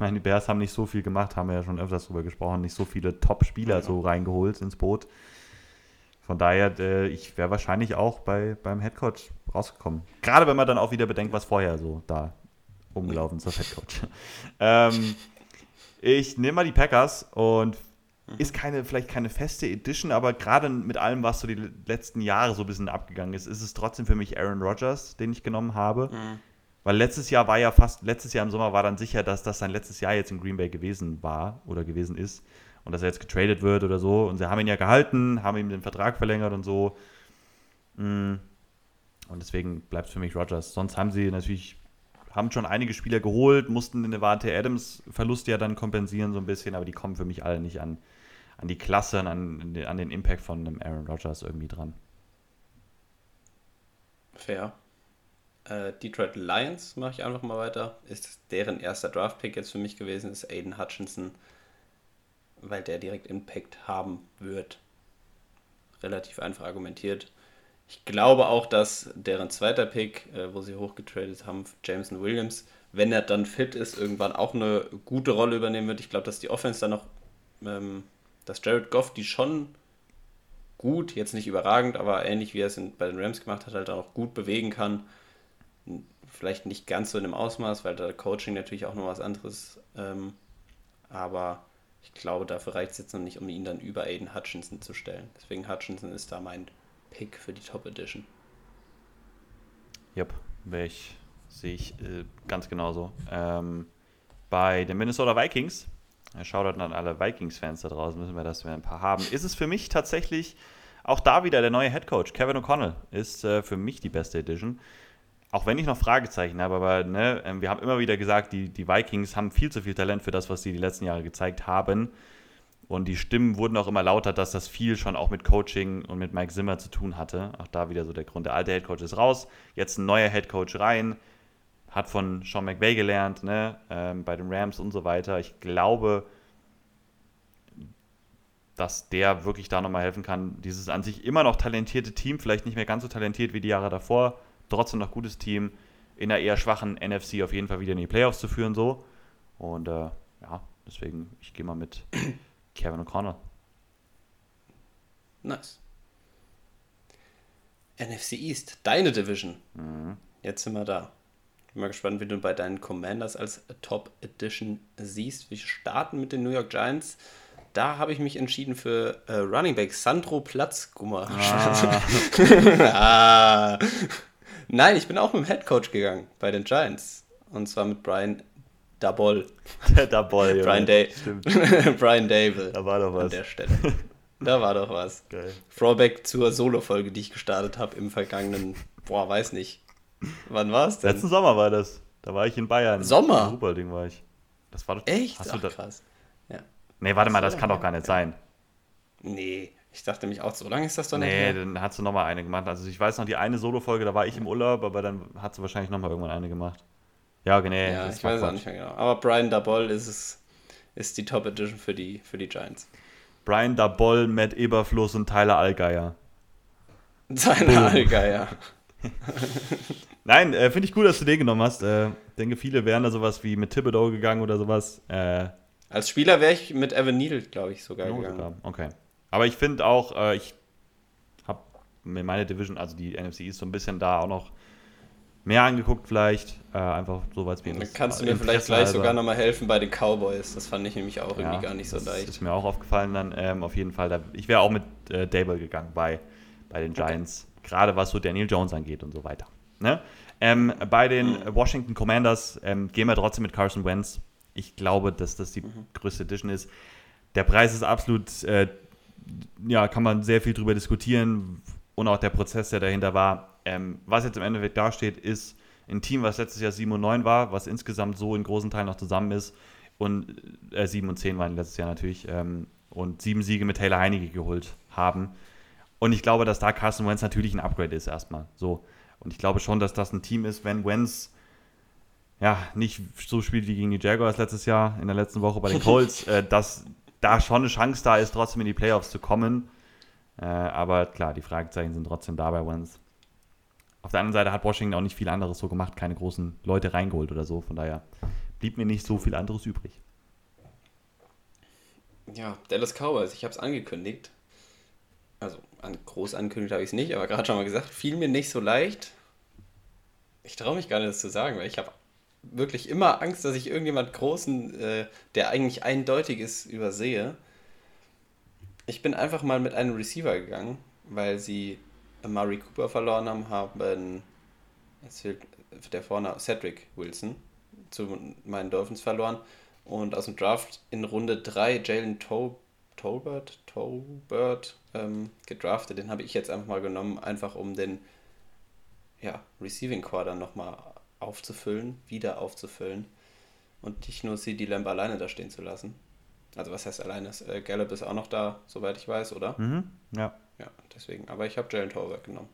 Ich meine, die Bears haben nicht so viel gemacht, haben wir ja schon öfters drüber gesprochen, nicht so viele Top-Spieler Ja. so reingeholt ins Boot. Von daher, äh, ich wäre wahrscheinlich auch bei, beim Headcoach rausgekommen. Gerade wenn man dann auch wieder bedenkt, was vorher so da umgelaufen ist, das Headcoach. ähm, ich nehme mal die Packers und ist keine, vielleicht keine feste Edition, aber gerade mit allem, was so die letzten Jahre so ein bisschen abgegangen ist, ist es trotzdem für mich Aaron Rodgers, den ich genommen habe. Weil letztes Jahr war ja fast, letztes Jahr im Sommer war dann sicher, dass das sein letztes Jahr jetzt in Green Bay gewesen war oder gewesen ist und dass er jetzt getradet wird oder so. Und sie haben ihn ja gehalten, haben ihm den Vertrag verlängert und so. Mm. Und deswegen bleibt es für mich Rodgers. Sonst haben sie natürlich, haben schon einige Spieler geholt, mussten den Devante Adams Verlust ja dann kompensieren so ein bisschen, aber die kommen für mich alle nicht an, an die Klasse, an, an den Impact von einem Aaron Rodgers irgendwie dran. Fair. Äh, Detroit Lions mache ich einfach mal weiter. Ist deren erster Draft-Pick jetzt für mich gewesen, ist Aiden Hutchinson, weil der direkt Impact haben wird. Relativ einfach argumentiert. Ich glaube auch, dass deren zweiter Pick, äh, wo sie hochgetradet haben, Jameson Williams, wenn er dann fit ist, irgendwann auch eine gute Rolle übernehmen wird. Ich glaube, dass die Offense dann noch, ähm, dass Jared Goff die schon gut, jetzt nicht überragend, aber ähnlich wie er es in, bei den Rams gemacht hat, halt auch gut bewegen kann. Vielleicht nicht ganz so in dem Ausmaß, weil da Coaching natürlich auch noch was anderes. Ähm, aber ich glaube, dafür reicht es jetzt noch nicht, um ihn dann über Aiden Hutchinson zu stellen. Deswegen Hutchinson ist da mein Pick für die Top Edition. Yep, wäre ich, sehe ich äh, ganz genauso. Ähm, bei den Minnesota Vikings, äh, Shoutout an alle Vikings-Fans da draußen, müssen wir, dass wir ein paar haben, ist es für mich tatsächlich auch da wieder der neue Head Coach. Kevin O'Connell ist äh, für mich die beste Edition. Auch wenn ich noch Fragezeichen habe, aber ne, ähm, wir haben immer wieder gesagt, die, die Vikings haben viel zu viel Talent für das, was sie die letzten Jahre gezeigt haben. Und die Stimmen wurden auch immer lauter, dass das viel schon auch mit Coaching und mit Mike Zimmer zu tun hatte. Auch da wieder so der Grund. Der alte Head Coach ist raus, jetzt ein neuer Head Coach rein, hat von Sean McVay gelernt, ne, ähm, bei den Rams und so weiter. Ich glaube, dass der wirklich da nochmal helfen kann. Dieses an sich immer noch talentierte Team, vielleicht nicht mehr ganz so talentiert wie die Jahre davor, trotzdem noch gutes Team, in einer eher schwachen NFC auf jeden Fall wieder in die Playoffs zu führen, so. Und äh, ja, deswegen, ich gehe mal mit Kevin O'Connell. Nice. NFC East, deine Division. Mhm. Jetzt sind wir da. Bin mal gespannt, wie du bei deinen Commanders als Top Edition siehst. Wir starten mit den New York Giants. Da habe ich mich entschieden für äh, Running Back Sandro Platzgummer. Ah. ah. Nein, ich bin auch mit dem Head Coach gegangen bei den Giants. Und zwar mit Brian Dabol. Der Dabol, ja. Brian, da Brian Dable. Da war doch was. An der Stelle. Da war doch was. Geil. Throwback zur Solo-Folge, die ich gestartet habe im vergangenen, boah, weiß nicht. Wann war es denn? Letzten Sommer war das. Da war ich in Bayern. Sommer? Super-Ding war ich. Das war doch. Echt? Hast Ach, krass. Ja. Nee, warte mal, das kann doch gar nicht sein. Nee, ich dachte mich auch, so lange ist das doch nicht. Nee, her. dann hat sie nochmal eine gemacht. Also ich weiß noch, die eine Solo-Folge, da war ich im Urlaub, aber dann hat sie wahrscheinlich nochmal irgendwann eine gemacht. Ja, genau. Ja, ich weiß auch nicht mehr genau. Aber Brian Dabol ist es, ist die Top Edition für die, für die Giants. Brian Dabol, Matt Eberfluss und Tyler Allgeier. Tyler Allgeier. Nein, äh, finde ich cool, dass du den genommen hast. Äh, denke, viele wären da sowas wie mit Thibodeau gegangen oder sowas. Äh, Als Spieler wäre ich mit Evan Neal, glaube ich, sogar gegangen. Sogar. Okay. Aber ich finde auch, äh, ich habe mir meine Division, also die NFC ist so ein bisschen da auch noch mehr angeguckt vielleicht. Äh, einfach so, weil es mir Dann kannst du mir vielleicht gleich also. sogar nochmal helfen bei den Cowboys. Das fand ich nämlich auch ja, irgendwie gar nicht so leicht. Das ist mir auch aufgefallen dann. Ähm, auf jeden Fall. Da, ich wäre auch mit äh, Dable gegangen bei, bei den Giants. Okay. Gerade was so Daniel Jones angeht und so weiter. Ne? Ähm, bei den mhm. Washington Commanders ähm, gehen wir trotzdem mit Carson Wentz. Ich glaube, dass das die mhm. größte Edition ist. Der Preis ist absolut, äh, ja, kann man sehr viel drüber diskutieren und auch der Prozess, der dahinter war. Ähm, was jetzt im Endeffekt dasteht, ist ein Team, was letztes Jahr 7 und 9 war, was insgesamt so in großen Teilen noch zusammen ist. Und äh, 7 und 10 waren letztes Jahr natürlich. Ähm, und sieben Siege mit Taylor Heinecke geholt haben. Und ich glaube, dass da Carson Wentz natürlich ein Upgrade ist erstmal. So. Und ich glaube schon, dass das ein Team ist, wenn Wentz ja, nicht so spielt wie gegen die Jaguars letztes Jahr in der letzten Woche bei den Colts, äh, dass da schon eine Chance da ist, trotzdem in die Playoffs zu kommen. Äh, aber klar, die Fragezeichen sind trotzdem da bei Wentz. Auf der anderen Seite hat Washington auch nicht viel anderes so gemacht, keine großen Leute reingeholt oder so. Von daher blieb mir nicht so viel anderes übrig. Ja, Dallas Cowboys, ich habe es angekündigt. Also an, groß angekündigt habe ich es nicht, aber gerade schon mal gesagt, fiel mir nicht so leicht. Ich traue mich gar nicht, das zu sagen, weil ich habe wirklich immer Angst, dass ich irgendjemand Großen, äh, der eigentlich eindeutig ist, übersehe. Ich bin einfach mal mit einem Receiver gegangen, weil sie Murray Cooper verloren haben, haben fehlt der Vorname Cedric Wilson zu meinen Dolphins verloren und aus dem Draft in Runde 3 Jalen Tolbert, Tolbert ähm, gedraftet. Den habe ich jetzt einfach mal genommen, einfach um den ja, Receiving Quarter nochmal aufzufüllen, wieder aufzufüllen und nicht nur CD Lamb alleine da stehen zu lassen. Also was heißt alleine? Äh, Gallup ist auch noch da, soweit ich weiß, oder? Mhm, ja. Ja, deswegen. Aber ich habe Jalen Tolbert genommen.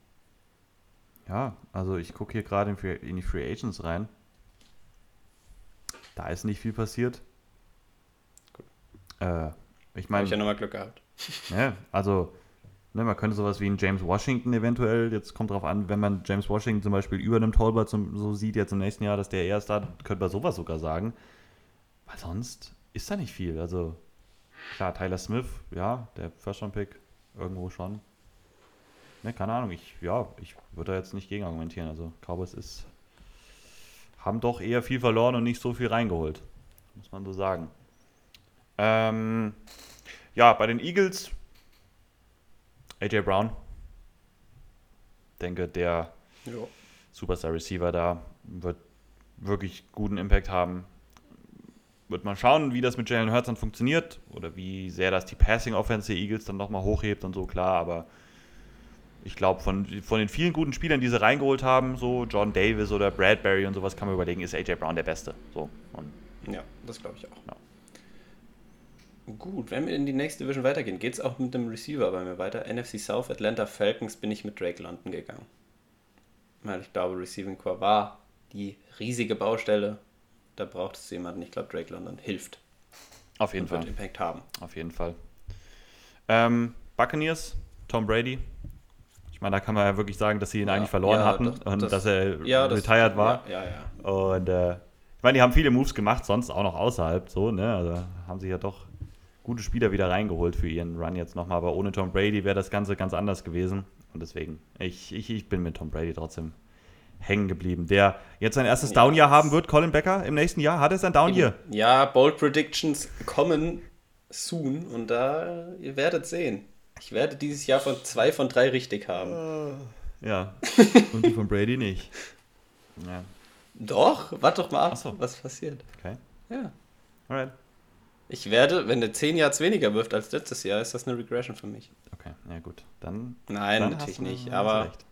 Ja, also ich gucke hier gerade in, in die Free Agents rein. Da ist nicht viel passiert. Gut. Äh, ich meine. Habe ich ja nochmal Glück gehabt. Ja, also ne, man könnte sowas wie einen James Washington eventuell, jetzt kommt drauf an, wenn man James Washington zum Beispiel über einem Tolbert so sieht jetzt im nächsten Jahr, dass der erst da, könnte man sowas sogar sagen. Weil sonst ist da nicht viel. Also klar, Tyler Smith, ja, der First-Round-Pick, irgendwo schon. Ne, keine Ahnung, ich, ja, ich würde da jetzt nicht gegen argumentieren. Also Cowboys ist haben doch eher viel verloren und nicht so viel reingeholt. Muss man so sagen. Ähm, ja, bei den Eagles AJ Brown. Denke, der Jo. Superstar Receiver da wird wirklich guten Impact haben. Wird mal schauen, wie das mit Jalen Hurts dann funktioniert oder wie sehr das die Passing Offense der Eagles dann nochmal hochhebt und so, klar, aber ich glaube, von, von den vielen guten Spielern, die sie reingeholt haben, so John Davis oder Bradbury und sowas, kann man überlegen, ist AJ Brown der Beste. So. Und Ja, das glaube ich auch. Ja. Gut, wenn wir in die nächste Division weitergehen, geht es auch mit dem Receiver bei mir weiter. NFC South, Atlanta Falcons bin ich mit Drake London gegangen. Weil ich glaube, Receiving Core war die riesige Baustelle. Da braucht es jemanden. Ich glaube, Drake London hilft auf jeden und wird Fall. Impact haben. Auf jeden Fall. Ähm, Buccaneers, Tom Brady. Ich meine, da kann man ja wirklich sagen, dass sie ihn Ja, eigentlich verloren ja, hatten das- und das- dass er Ja, das, retired war. Ja, ja, ja. Und äh, ich meine, die haben viele Moves gemacht, sonst auch noch außerhalb so, ne? Also haben sie ja doch gute Spieler wieder reingeholt für ihren Run jetzt nochmal. Aber ohne Tom Brady wäre das Ganze ganz anders gewesen. Und deswegen, ich, ich, ich bin mit Tom Brady trotzdem hängen geblieben. Der jetzt sein erstes Ja, Down-Jahr haben wird, Colin Becker, im nächsten Jahr. Hat er sein Down-Year? Ja, Bold Predictions kommen soon und da, ihr werdet sehen. Ich werde dieses Jahr von zwei von drei richtig haben. Ja. Und die von Brady nicht. Ja, Doch, warte doch mal ab, so. was passiert. okay. Ja. Alright. Ich werde, wenn der 10 Yards weniger wirft als letztes Jahr, ist das eine Regression für mich. Okay, ja gut. Dann, Nein, dann natürlich nicht. Aber recht.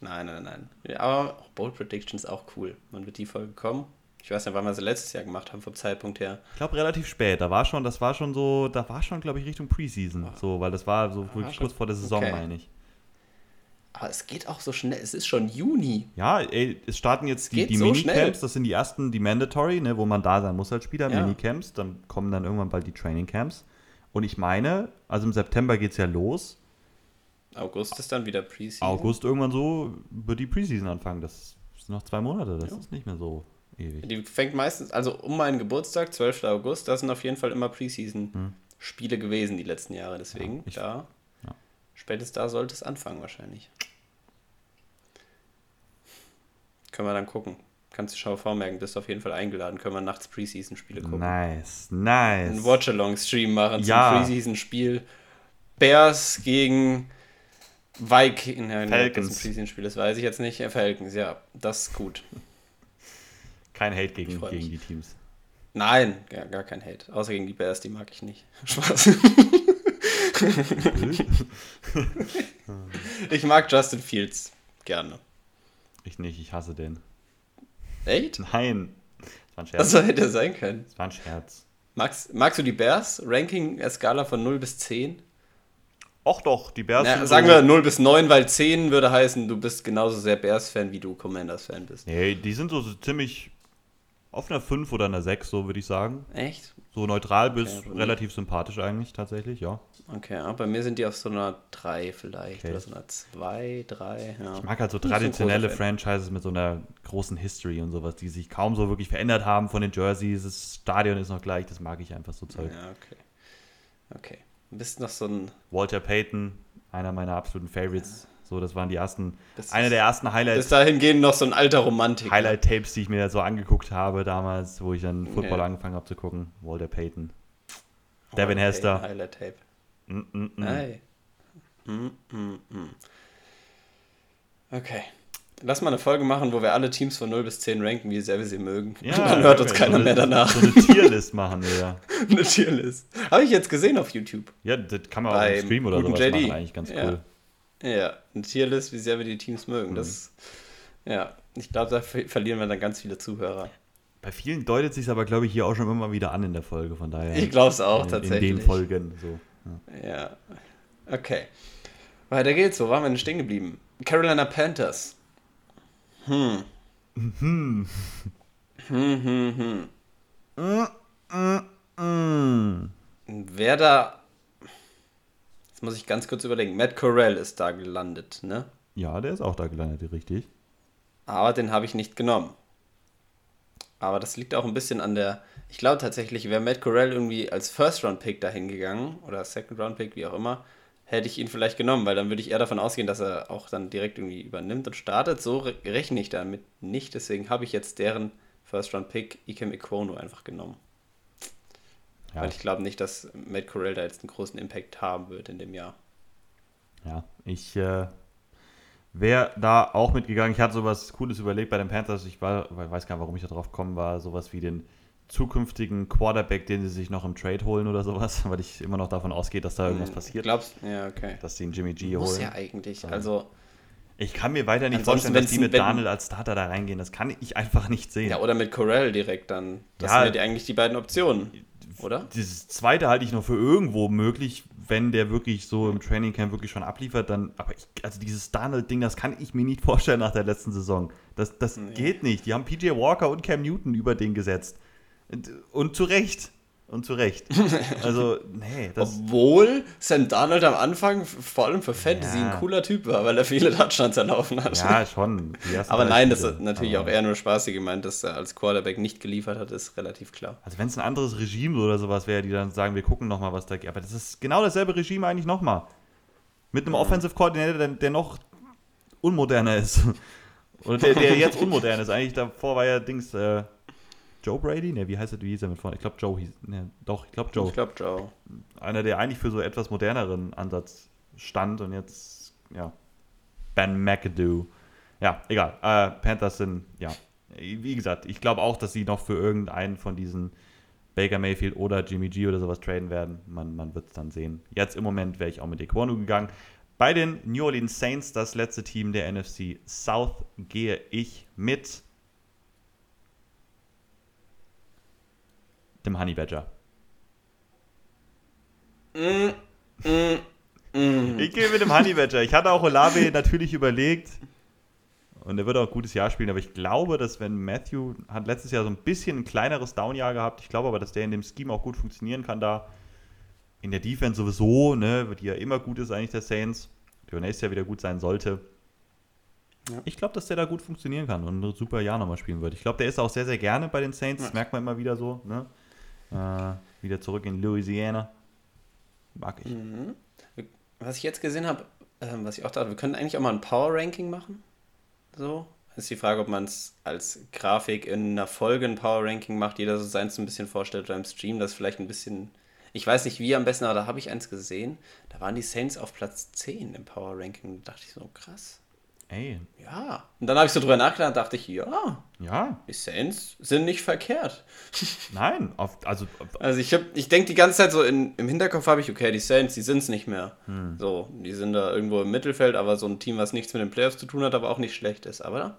nein, nein, nein. Ja, aber auch Bold Predictions auch cool. Wann wird die Folge kommen? Ich weiß nicht, wann wir sie letztes Jahr gemacht haben, vom Zeitpunkt her. Ich glaube relativ spät. Da war schon, das war schon so, da war schon, glaube ich, Richtung Preseason. So, weil das war so wirklich kurz vor der Saison, okay. meine ich. Aber es geht auch so schnell. Es ist schon Juni. Ja, ey, es starten jetzt die, geht die so Minicamps, schnell. das sind die ersten, die Mandatory, ne, wo man da sein muss als Spieler, Ja. Minicamps, dann kommen dann irgendwann bald die Trainingcamps. Und ich meine, also im September geht es ja los. August ist dann wieder Preseason. August irgendwann so wird die Preseason anfangen. Das sind noch zwei Monate, das Ja. ist nicht mehr so ewig. Die fängt meistens, also um meinen Geburtstag, 12. August, da sind auf jeden Fall immer Preseason-Spiele gewesen die letzten Jahre. Deswegen, Ja, ich- da, ja. Spätestens da sollte es anfangen wahrscheinlich. Können wir dann gucken. Kannst du schon vormerken, bist auf jeden Fall eingeladen. Können wir nachts Preseason-Spiele gucken. Nice, nice. Einen Watch-Along-Stream machen Ja. zum Preseason-Spiel. Bears gegen Vikings. Ja, nee, ob das ein Falcons. Preseason-Spiel ist, weiß ich jetzt nicht. Falcons, ja, das ist gut. Kein Hate gegen, gegen die Teams. Nein, gar, gar kein Hate. Außer gegen die Bears, die mag ich nicht. Spaß. ich mag Justin Fields gerne. Ich nicht, ich hasse den. Echt? Nein. Das war ein Scherz. Also hätte sein können. Das war ein Scherz. Magst, magst du die Bears? Ranking Skala von 0 bis 10? Och doch, die Bears Na, sagen so, wir 0 bis 9, weil 10 würde heißen, du bist genauso sehr Bears-Fan, wie du Commanders-Fan bist. Nee, die sind so, so ziemlich auf einer 5 oder einer 6, so würde ich sagen. Echt? So neutral bis Okay, relativ sympathisch eigentlich, tatsächlich, ja. Okay, ja, bei mir sind die auf so einer 3 vielleicht. Okay. Oder so einer 2, 3. Ja. Ich mag halt so so traditionelle Fan. Franchises mit so einer großen History und sowas, die sich kaum so wirklich verändert haben von den Jerseys. Das Stadion ist noch gleich, das mag ich einfach so Zeug. Ja, okay. Okay. Du bist noch so ein. Walter Payton, einer meiner absoluten Favorites. So, das waren die ersten, Das eine der ersten Bis Highlights, dahin gehen noch so ein alter Romantiker. Highlight-Tapes, die ich mir so angeguckt habe damals, wo ich dann Football Ja. angefangen habe zu gucken. Walter Payton. Oh, Devin okay, Hester. Highlight Tape. Mm, mm, mm. Mm, mm, mm. Okay. Lass mal eine Folge machen, wo wir alle Teams von 0 bis 10 ranken, wie sehr wir sie mögen. Ja, dann hört uns so keiner eine, mehr danach. So eine Tierlist machen wir ja. eine Tierlist. Habe ich jetzt gesehen auf YouTube. Ja, das kann man auch Beim im Stream oder sowas JD. machen, eigentlich ganz cool. Ja, eine Tierlist, wie sehr wir die Teams mögen. Mhm. Das, ja, ich glaube, da ver verlieren wir dann ganz viele Zuhörer. Bei vielen deutet sich aber, glaube ich, hier auch schon immer wieder an in der Folge, von daher. Ich glaube es auch in, tatsächlich. In den Folgen, so. Ja. Ja. Okay. Weiter geht's. Wo waren wir denn stehen geblieben? Carolina Panthers. Hm. Hm, hm, hm. Mm. Wer da. Jetzt muss ich ganz kurz überlegen. Matt Corell ist da gelandet, ne? Ja, der ist auch da gelandet, richtig. Aber den habe ich nicht genommen. Aber das liegt auch ein bisschen an der. Ich glaube tatsächlich, wäre Matt Corell irgendwie als First-Round-Pick dahin gegangen oder Second-Round-Pick, wie auch immer, hätte ich ihn vielleicht genommen, weil dann würde ich eher davon ausgehen, dass er auch dann direkt irgendwie übernimmt und startet. So re- rechne ich damit nicht. Deswegen habe ich jetzt deren First-Round-Pick Ikem Ikonu einfach genommen. Ja. Weil ich glaube nicht, dass Matt Corell da jetzt einen großen Impact haben wird in dem Jahr. Ja, ich äh, wäre da auch mitgegangen. Ich hatte sowas Cooles überlegt bei den Panthers. Ich war, weiß gar nicht, warum ich da drauf gekommen war. Sowas wie den zukünftigen Quarterback, den sie sich noch im Trade holen oder sowas, weil ich immer noch davon ausgehe, dass da irgendwas passiert. Glaubst Ja, okay. Dass die einen Jimmy G Muss holen. ja eigentlich. Also, Ich kann mir weiter nicht vorstellen, dass die mit Daniel als Starter da reingehen. Das kann ich einfach nicht sehen. ja, oder mit Corell direkt dann. Das Ja. sind ja die, eigentlich die beiden Optionen, oder? Dieses zweite halte ich noch für irgendwo möglich, wenn der wirklich so im Trainingcamp wirklich schon abliefert, dann, aber ich, also dieses Darnold-Ding, das kann ich mir nicht vorstellen nach der letzten Saison. Das, das geht nicht. Die haben PJ Walker und Cam Newton über den gesetzt. Und, und zu Recht. Und zu Recht. Also, nee, das, Obwohl Sam Darnold am Anfang, vor allem für Fantasy, Ja. ein cooler Typ war, weil er viele Touchdowns erlaufen hat. ja, schon. Aber nein, das ist natürlich Aber- auch eher nur spaßig gemeint, dass er als Quarterback nicht geliefert hat, ist relativ klar. Also wenn es ein anderes Regime oder sowas wäre, die dann sagen, wir gucken nochmal, was da geht. Aber das ist genau dasselbe Regime eigentlich nochmal. Mit einem Offensive Coordinator, der, der noch unmoderner ist. Oder der, der jetzt unmodern ist. Eigentlich davor war ja Dings äh, Joe Brady? Ne, wie heißt er, wie hieß er mit vorne? Ich glaube Joe hieß. Ne, doch, ich glaube Joe. Ich glaube, Joe. Einer, der eigentlich für so etwas moderneren Ansatz stand und jetzt, ja, Ben McAdoo. Ja, egal. Äh, Panthers sind, ja, wie gesagt, ich glaube auch, dass sie noch für irgendeinen von diesen Baker Mayfield oder Jimmy G oder sowas traden werden. Man, man wird es dann sehen. Jetzt im Moment wäre ich auch mit Equanu gegangen. Bei den New Orleans Saints, das letzte Team der NFC South, gehe ich mit dem Honey Badger. Ich gehe mit dem Honey Badger. Ich hatte auch Olave natürlich überlegt. Und er wird auch ein gutes Jahr spielen, aber ich glaube, dass wenn Matthew hat letztes Jahr so ein bisschen ein kleineres Downjahr gehabt, ich glaube aber, dass der in dem Scheme auch gut funktionieren kann da. In der Defense sowieso, ne, die ja immer gut ist eigentlich der Saints, der nächstes Jahr wieder gut sein sollte. Ja. Ich glaube, dass der da gut funktionieren kann und ein super Jahr nochmal spielen wird. Ich glaube, der ist auch sehr, sehr gerne bei den Saints, das merkt man immer wieder so, ne? Äh, wieder zurück in Louisiana. Mag ich. Mhm. Was ich jetzt gesehen habe, ähm, was ich auch dachte, wir können eigentlich auch mal ein Power-Ranking machen. So. Ist die Frage, ob man es als Grafik in einer Folge ein Power-Ranking macht, jeder so seins ein bisschen vorstellt oder im Stream, das vielleicht ein bisschen. Ich weiß nicht wie am besten, aber da habe ich eins gesehen. Da waren die Saints auf Platz 10 im Power-Ranking. Da dachte ich so, krass. Ey, Ja. Und dann habe ich so drüber nachgedacht und dachte ich, ja, ja, die Saints sind nicht verkehrt. nein, auf, also Also ich, hab- ich denke die ganze Zeit so in, im Hinterkopf habe ich, okay, die Saints, die sind es nicht mehr. So, die sind da irgendwo im Mittelfeld, aber so ein Team, was nichts mit den Playoffs zu tun hat, aber auch nicht schlecht ist. Aber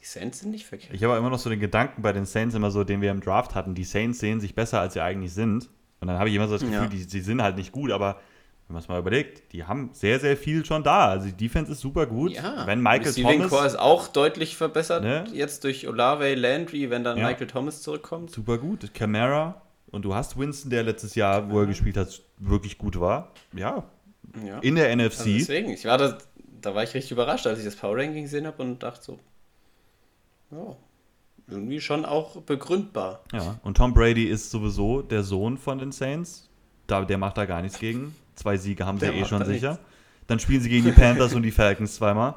die Saints sind nicht verkehrt. Ich habe immer noch so den Gedanken bei den Saints immer so, den wir im Draft hatten. Die Saints sehen sich besser, als sie eigentlich sind. Und dann habe ich immer so das Gefühl, Ja. die, sie sind halt nicht gut, aber wenn man es mal überlegt, die haben sehr, sehr viel schon da. Also die Defense ist super gut. Ja, wenn Michael Receiving Core Thomas ist auch deutlich verbessert, Ne? jetzt durch Olave, Landry, wenn dann Ja. Michael Thomas zurückkommt. super gut, Camara und du hast Winston, der letztes Jahr, wo er gespielt hat, wirklich gut war. Ja, Ja. in der Also NFC. deswegen, ich war da, da war ich richtig überrascht, als ich das Power Ranking gesehen habe und dachte so, ja, irgendwie schon auch begründbar. ja, und Tom Brady ist sowieso der Sohn von den Saints. Da, der macht da gar nichts gegen. Zwei Siege haben sie Der eh schon sicher. nichts. Dann spielen sie gegen die Panthers und die Falcons zweimal.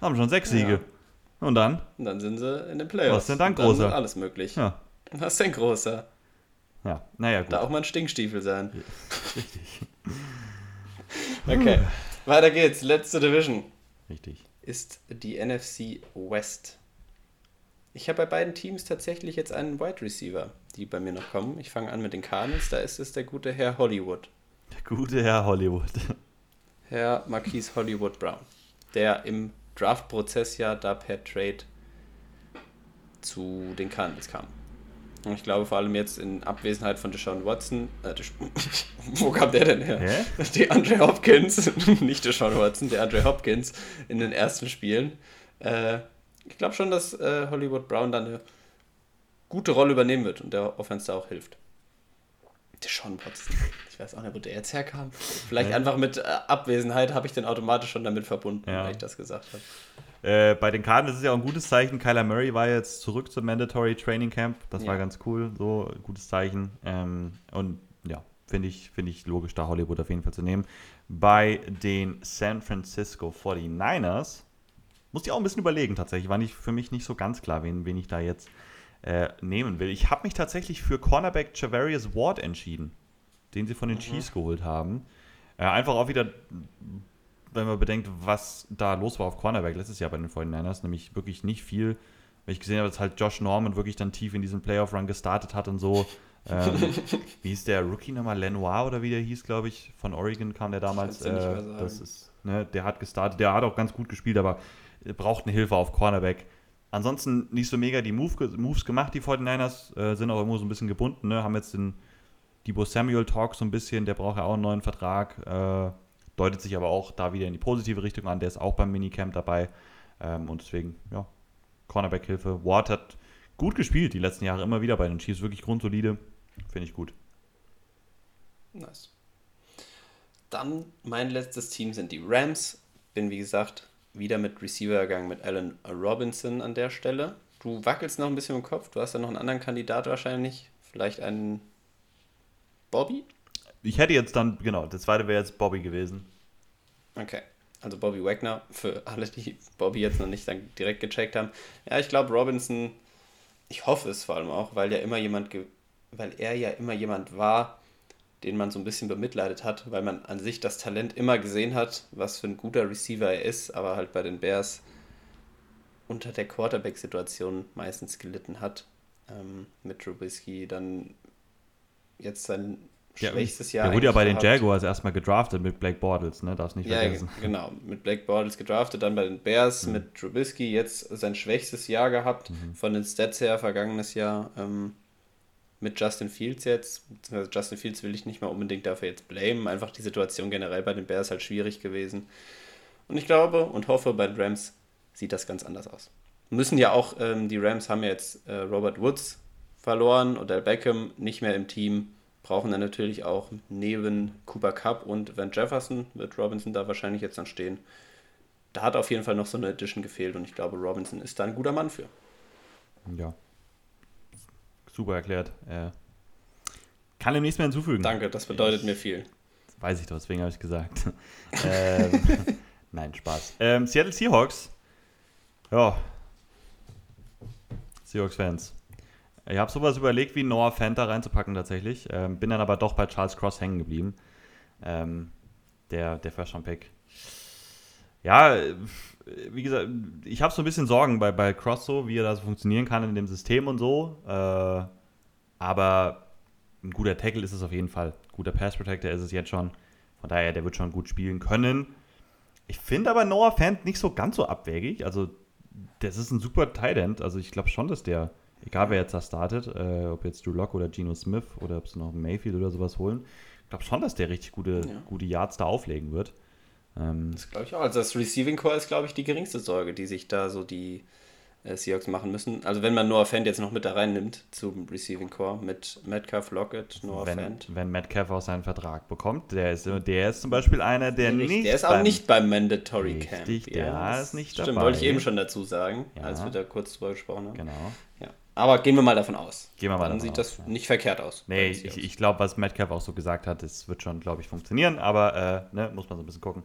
Haben schon sechs Siege. Und dann? Und dann sind sie in den Playoffs. Was denn dann, Großer? alles möglich. Ja. Was denn großer? Ja, naja, gut. Da auch mal ein Stinkstiefel sein. Richtig. Okay, weiter geht's. Letzte Division Richtig. ist die NFC West. Ich habe bei beiden Teams tatsächlich jetzt einen Wide Receiver, die bei mir noch kommen. Ich fange an mit den Cardinals. Da ist es der gute Herr Hollywood. Der gute Herr Hollywood. Herr Marquise Hollywood Brown, der im Draft-Prozess ja da per Trade zu den Cardinals kam. Und ich glaube vor allem jetzt in Abwesenheit von Deshaun Watson, äh, Desch wo kam der denn her? Hä? Die Andre Hopkins, nicht Deshaun Watson, der Andre Hopkins in den ersten Spielen. Äh, ich glaube schon, dass äh, Hollywood Brown da eine gute Rolle übernehmen wird und der Offense da auch hilft. Deshaun Watson. Ich weiß auch nicht, wo der jetzt herkam. Vielleicht Ja. einfach mit äh, Abwesenheit habe ich den automatisch schon damit verbunden, Ja. weil ich das gesagt habe. Äh, bei den Cardinals ist ja auch ein gutes Zeichen. Kyler Murray war jetzt zurück zum Mandatory Training Camp. Das war Ja. ganz cool. So, gutes Zeichen. Ähm, und ja, finde ich, finde ich logisch, da Hollywood auf jeden Fall zu nehmen. Bei den San Francisco 49ers musste ich auch ein bisschen überlegen tatsächlich. War nicht, für mich nicht so ganz klar, wen, wen ich da jetzt äh, nehmen will. Ich habe mich tatsächlich für Cornerback Javarius Ward entschieden, den sie von den Mhm. Chiefs geholt haben. Äh, einfach auch wieder, wenn man bedenkt, was da los war auf Cornerback letztes Jahr bei den 49ers, nämlich wirklich nicht viel. Weil ich gesehen habe, dass halt Josh Norman wirklich dann tief in diesen Playoff-Run gestartet hat und so. Ähm, wie hieß der Rookie nochmal? Lenoir oder wie der hieß, glaube ich. Von Oregon kam der damals. Äh, das ist, ne, der hat gestartet, der hat auch ganz gut gespielt, aber braucht eine Hilfe auf Cornerback. Ansonsten nicht so mega die Move, Moves gemacht, die 49ers, äh, sind auch irgendwo so ein bisschen gebunden, ne? haben jetzt den Debo Samuel Talk so ein bisschen, der braucht ja auch einen neuen Vertrag, äh, deutet sich aber auch da wieder in die positive Richtung an, der ist auch beim Minicamp dabei ähm, und deswegen, ja, Cornerback-Hilfe. Ward hat gut gespielt die letzten Jahre immer wieder bei den Chiefs, wirklich grundsolide, finde ich gut. Nice. Dann mein letztes Team sind die Rams. Bin wie gesagt wieder mit Receiver gegangen mit Allen Robinson an der Stelle. Du wackelst noch ein bisschen im Kopf. Du hast ja noch einen anderen Kandidat wahrscheinlich. Vielleicht einen Bobby? Ich hätte jetzt dann, genau, der zweite wäre jetzt Bobby gewesen. Okay. Also Bobby Wagner, für alle, die Bobby jetzt noch nicht dann direkt gecheckt haben. Ja, ich glaube Robinson, ich hoffe es vor allem auch, weil ja immer jemand, weil er ja immer jemand war, den man so ein bisschen bemitleidet hat, weil man an sich das Talent immer gesehen hat, was für ein guter Receiver er ist, aber halt bei den Bears unter der Quarterback-Situation meistens gelitten hat. Ähm, mit Trubisky dann jetzt sein Ja, schwächstes Jahr. Der wurde ja bei den gehabt. Jaguars erstmal gedraftet mit Blake Bortles, ne? Darfst nicht Ja, vergessen. ge- genau. Mit Blake Bortles gedraftet, dann bei den Bears Mhm. mit Trubisky, jetzt sein schwächstes Jahr gehabt, von den Stats her vergangenes Jahr. Ähm, mit Justin Fields jetzt, beziehungsweise Justin Fields will ich nicht mal unbedingt dafür jetzt blamen, einfach die Situation generell bei den Bears halt schwierig gewesen. Und ich glaube und hoffe, bei den Rams sieht das ganz anders aus. Müssen ja auch, ähm, die Rams haben ja jetzt äh, Robert Woods verloren, Odell Beckham nicht mehr im Team, brauchen dann natürlich auch neben Cooper Cup und Van Jefferson, wird Robinson da wahrscheinlich jetzt dann stehen. Da hat auf jeden Fall noch so eine Edition gefehlt und ich glaube, Robinson ist da ein guter Mann für. Ja. Super erklärt. Äh, kann dem nichts mehr hinzufügen. Danke, das bedeutet mir viel. Weiß ich doch, deswegen habe ich gesagt. ähm, nein, Spaß. Ähm, Seattle Seahawks. Ja. Seahawks-Fans. Ich habe sowas überlegt, wie Noah Fanta reinzupacken tatsächlich. Ähm, bin dann aber doch bei Charles Cross hängen geblieben. Ähm, der, der First-Round-Pick. Ja, äh, wie gesagt, ich habe so ein bisschen Sorgen bei, bei Cross so, wie er da so funktionieren kann in dem System und so. Äh, aber ein guter Tackle ist es auf jeden Fall. Guter Pass Protector ist es jetzt schon. Von daher, der wird schon gut spielen können. Ich finde aber Noah Fant nicht so ganz so abwegig. Also, das ist ein super Tight End. Also, ich glaube schon, dass der, egal wer jetzt da startet, äh, ob jetzt Drew Lock oder Geno Smith oder ob sie noch Mayfield oder sowas holen, ich glaube schon, dass der richtig gute, Ja. gute Yards da auflegen wird. Ähm, Das glaube ich auch. Also das Receiving Core ist, glaube ich, die geringste Sorge, die sich da so die äh, Seahawks machen müssen. Also wenn man Noah Fant jetzt noch mit da reinnimmt zum Receiving Core mit Metcalf, Lockett, Noah wenn, Fant. wenn Metcalf auch seinen Vertrag bekommt, der ist, der ist zum Beispiel einer, der nicht. der ist auch beim- nicht beim Mandatory Camp. Richtig, der das ist nicht Stimmt, dabei. wollte ich eben schon dazu sagen, Ja. als wir da kurz drüber gesprochen haben. Genau. Ja. Aber gehen wir mal davon aus. Gehen wir mal Dann davon sieht aus, das ja. nicht verkehrt aus. Nee, ich, ich glaube, was Metcalf auch so gesagt hat, das wird schon, glaube ich, funktionieren, aber äh, ne, muss man so ein bisschen gucken.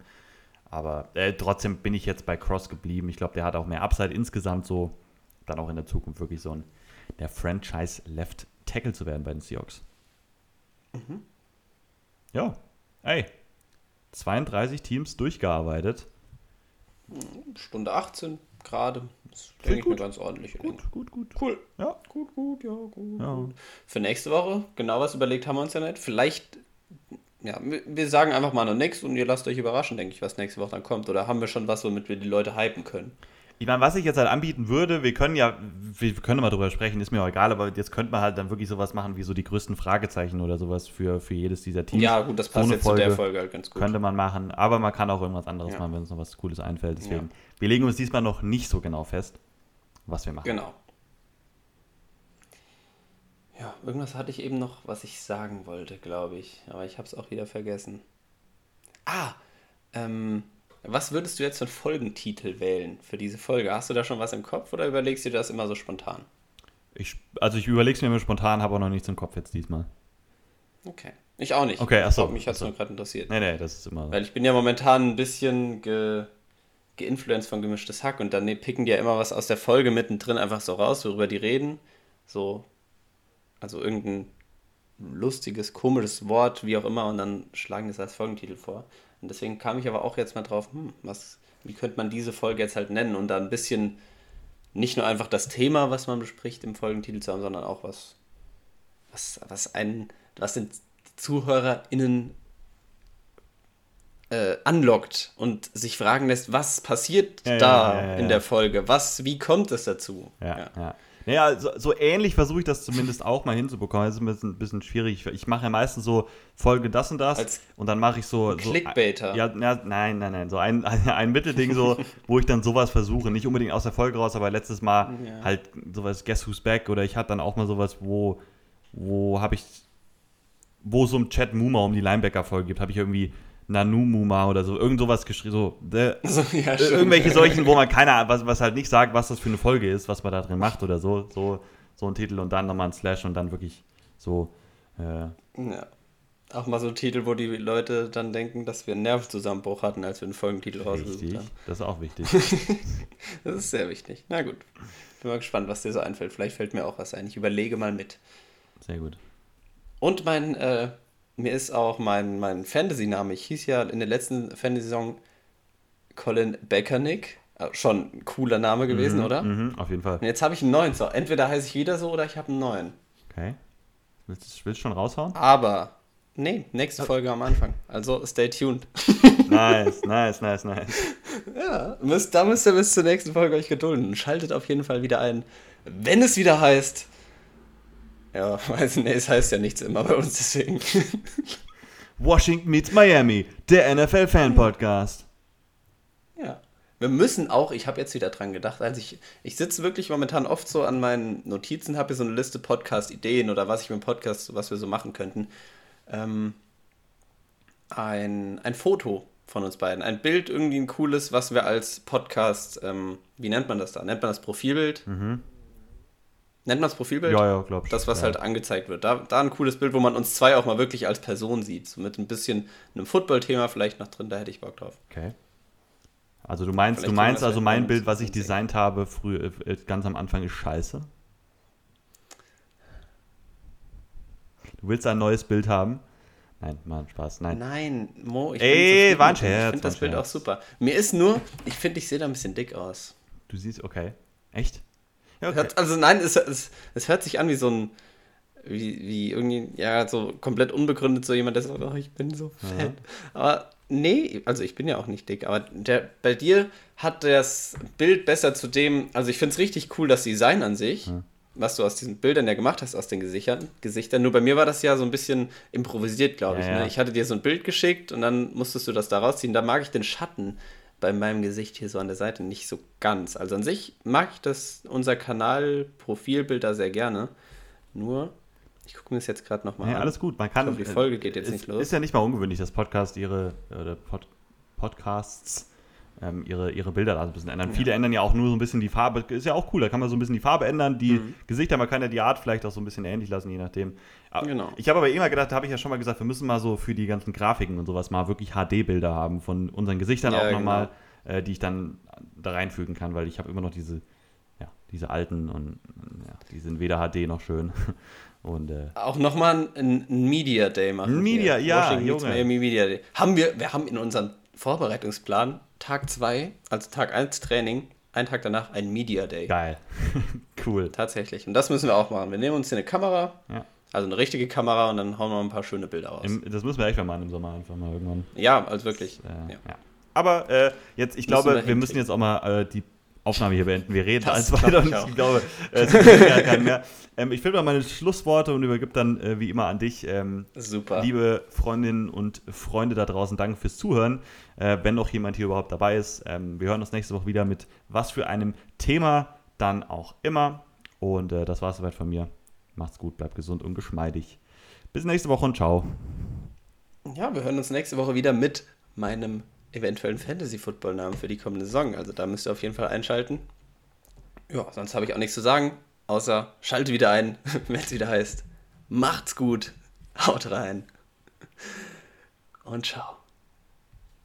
Aber äh, trotzdem bin ich jetzt bei Cross geblieben. Ich glaube, der hat auch mehr Upside insgesamt so, dann auch in der Zukunft wirklich so ein der Franchise Left Tackle zu werden bei den Seahawks. Mhm. Ja, ey, 32 Teams durchgearbeitet. Stunde 18 gerade. Das Klingt denke ich mir gut. ganz ordentlich. Gut, gut, gut. Cool. Ja. Gut, gut, ja, gut. Ja. gut. Für nächste Woche, genau was überlegt haben wir uns ja nicht. Vielleicht, ja, wir sagen einfach mal noch nichts und ihr lasst euch überraschen, denke ich, was nächste Woche dann kommt. Oder haben wir schon was, womit wir die Leute hypen können? Ich meine, was ich jetzt halt anbieten würde, wir können ja, wir können mal drüber sprechen, ist mir auch egal, aber jetzt könnte man halt dann wirklich sowas machen wie so die größten Fragezeichen oder sowas für, für jedes dieser Teams. Ja, gut, das So passt eine jetzt zu der Folge halt ganz gut. Könnte man machen, aber man kann auch irgendwas anderes Ja. machen, wenn uns noch was Cooles einfällt. Deswegen, Ja. wir legen uns diesmal noch nicht so genau fest, was wir machen. Genau. Ja, irgendwas hatte ich eben noch, was ich sagen wollte, glaube ich. Aber ich habe es auch wieder vergessen. Ah, ähm, was würdest du jetzt für einen Folgentitel wählen für diese Folge? Hast du da schon was im Kopf oder überlegst du dir das immer so spontan? Ich, also ich überlege es mir immer spontan, habe auch noch nichts im Kopf jetzt diesmal. Okay. Ich auch nicht. Okay, ach so, Mich hat es so. nur gerade interessiert. Nee, nee, das ist immer. Weil ich bin ja momentan ein bisschen ge, geinfluenced von gemischtes Hack und dann picken die ja immer was aus der Folge mittendrin einfach so raus, worüber die reden. so, also irgendein lustiges, komisches Wort, wie auch immer, und dann schlagen das als Folgentitel vor. Und deswegen kam ich aber auch jetzt mal drauf, hm, was, wie könnte man diese Folge jetzt halt nennen und da ein bisschen nicht nur einfach das Thema, was man bespricht, im Folgentitel zu haben, sondern auch was, was, was einen, was den ZuhörerInnen äh, anlockt und sich fragen lässt, was passiert Ja, da ja, ja, in der Folge? Was, wie kommt es dazu? Ja. Naja, so, so ähnlich versuche ich das zumindest auch mal hinzubekommen. Das ist ein bisschen, ein bisschen schwierig. Ich mache ja meistens so Folge das und das Als und dann mache ich so. so Clickbaiter. Ja, na, nein, nein, nein. So ein, ein, ein Mittelding, so, wo ich dann sowas versuche. Nicht unbedingt aus der Folge raus, aber letztes Mal Ja. halt sowas Guess Who's Back oder ich hatte dann auch mal sowas, wo, wo habe ich, wo es so im Chat Muma um die Linebacker-Folge gibt, habe ich irgendwie Nanu Muma oder so, irgend sowas geschrieben, so, the, So, ja, äh, stimmt. irgendwelche solchen, wo man keine Ahnung, was, was halt nicht sagt, was das für eine Folge ist, was man da drin macht oder so, so, so ein Titel und dann nochmal ein Slash und dann wirklich so, äh, Ja. Auch mal so Titel, wo die Leute dann denken, dass wir einen Nervenzusammenbruch hatten, als wir einen Folgentitel rausgesucht haben. das ist auch wichtig. Das ist sehr wichtig. Na gut. Bin mal gespannt, was dir so einfällt. Vielleicht fällt mir auch was ein. Ich überlege mal mit. Sehr gut. Und mein, äh, mir ist auch mein, mein Fantasy-Name. Ich hieß ja in der letzten Fantasy-Saison Colin Beckernick. Äh, Schon ein cooler Name gewesen, oder? Und Mhm, auf jeden Fall. jetzt habe ich einen neuen. So, entweder heiße ich wieder so oder ich habe einen neuen. Okay. Willst, willst du schon raushauen? Aber, nee, nächste Folge am Anfang. Also stay tuned. nice, nice, nice, nice. Ja, müsst, da müsst ihr bis zur nächsten Folge euch gedulden. Schaltet auf jeden Fall wieder ein, wenn es wieder heißt. Ja, weiß nicht, es heißt ja nichts immer bei uns, deswegen. Washington meets Miami, der NFL-Fan-Podcast. ja. Wir müssen auch, ich habe jetzt wieder dran gedacht, also ich, ich sitze wirklich momentan oft so an meinen Notizen, habe hier so eine Liste Podcast-Ideen oder was ich mit dem Podcast, was wir so machen könnten. Ähm, ein, ein Foto von uns beiden, ein Bild, irgendwie ein cooles, was wir als Podcast, ähm, wie nennt man das da? Nennt man das Profilbild? Nennt man das Profilbild? Ja, ja, glaub ich. Das, was ja. halt angezeigt wird. Da, da ein cooles Bild, wo man uns zwei auch mal wirklich als Person sieht. So mit ein bisschen einem Football-Thema vielleicht noch drin, da hätte ich Bock drauf. Okay. Also du meinst, Vielleicht du meinst also mein in Bild, was ich 2020. designt habe, früh, äh, ganz am Anfang ist scheiße? Du willst ein neues Bild haben? Nein, Mann, Spaß. Nein. Nein, Mo, ich Ey, war ein dem. Ich Scherz, finde das Bild auch Scherz. super. Mir ist nur, ich finde, ich sehe da ein bisschen dick aus. Du siehst, okay. Echt? Okay. Also nein, es, es, es hört sich an wie so ein, wie, wie irgendwie, ja, so komplett unbegründet so jemand, der sagt, oh, ich bin so fett. Aber nee, also ich bin ja auch nicht dick, aber der, bei dir hat das Bild besser zu dem, also ich finde es richtig cool, das Design an sich, was du aus diesen Bildern ja gemacht hast, aus den Gesichtern, Gesichtern. Nur bei mir war das ja so ein bisschen improvisiert, glaube ich. Ja, ja. Ne? Ich hatte dir so ein Bild geschickt und dann musstest du das da rausziehen. Da mag ich den Schatten bei meinem Gesicht hier so an der Seite nicht so ganz. Also an sich mag ich das, unser Kanal-Profilbild da sehr gerne. Nur, ich gucke mir das jetzt gerade nochmal Ja, an. alles gut. Man kann. Ich hoffe, die Folge geht jetzt es nicht los. Ist ja nicht mal ungewöhnlich, dass Podcast ihre oder Pod, Podcasts ähm, ihre, ihre Bilder da so ein bisschen ändern. Viele ändern ja auch nur so ein bisschen die Farbe. Ist ja auch cool. Da kann man so ein bisschen die Farbe ändern, die Mhm. Gesichter. Man kann ja die Art vielleicht auch so ein bisschen ähnlich lassen, je nachdem. Aber Genau. Ich habe aber immer gedacht, da habe ich ja schon mal gesagt, wir müssen mal so für die ganzen Grafiken und sowas mal wirklich HD-Bilder haben von unseren Gesichtern Ja, auch genau. nochmal, äh, die ich dann da reinfügen kann, weil ich habe immer noch diese, ja, diese alten und ja, die sind weder HD noch schön. Und äh, Auch nochmal ein, ein Media Day machen. Ein Media, hier. ja, Washington Junge. Miami Media Day. Haben wir, wir haben in unserem Vorbereitungsplan Tag 2, also Tag 1 Training, einen Tag danach ein Media Day. geil. cool. Tatsächlich. Und das müssen wir auch machen. Wir nehmen uns hier eine Kamera, Ja. also eine richtige Kamera und dann hauen wir ein paar schöne Bilder raus. Im, das müssen wir echt mal machen im Sommer einfach mal irgendwann. ja, also wirklich. Äh, ja. ja. Aber äh, jetzt, ich Müssen glaube, wir wir, müssen jetzt auch mal äh, die Aufnahme hier beenden. Wir reden alles weiter ich und ich glaube, äh, es gibt gar keinen mehr. Ähm, ich finde mal meine Schlussworte und übergebe dann äh, wie immer an dich. Ähm, Super. Liebe Freundinnen und Freunde da draußen, danke fürs Zuhören. Äh, wenn noch jemand hier überhaupt dabei ist, ähm, wir hören uns nächste Woche wieder mit was für einem Thema dann auch immer. Und äh, das war es soweit von mir. Macht's gut, bleibt gesund und geschmeidig. Bis nächste Woche und ciao. Ja, wir hören uns nächste Woche wieder mit meinem eventuellen Fantasy-Football-Namen für die kommende Saison. Also da müsst ihr auf jeden Fall einschalten. Ja, sonst habe ich auch nichts zu sagen, außer schalte wieder ein, wenn es wieder heißt. Macht's gut, haut rein und ciao.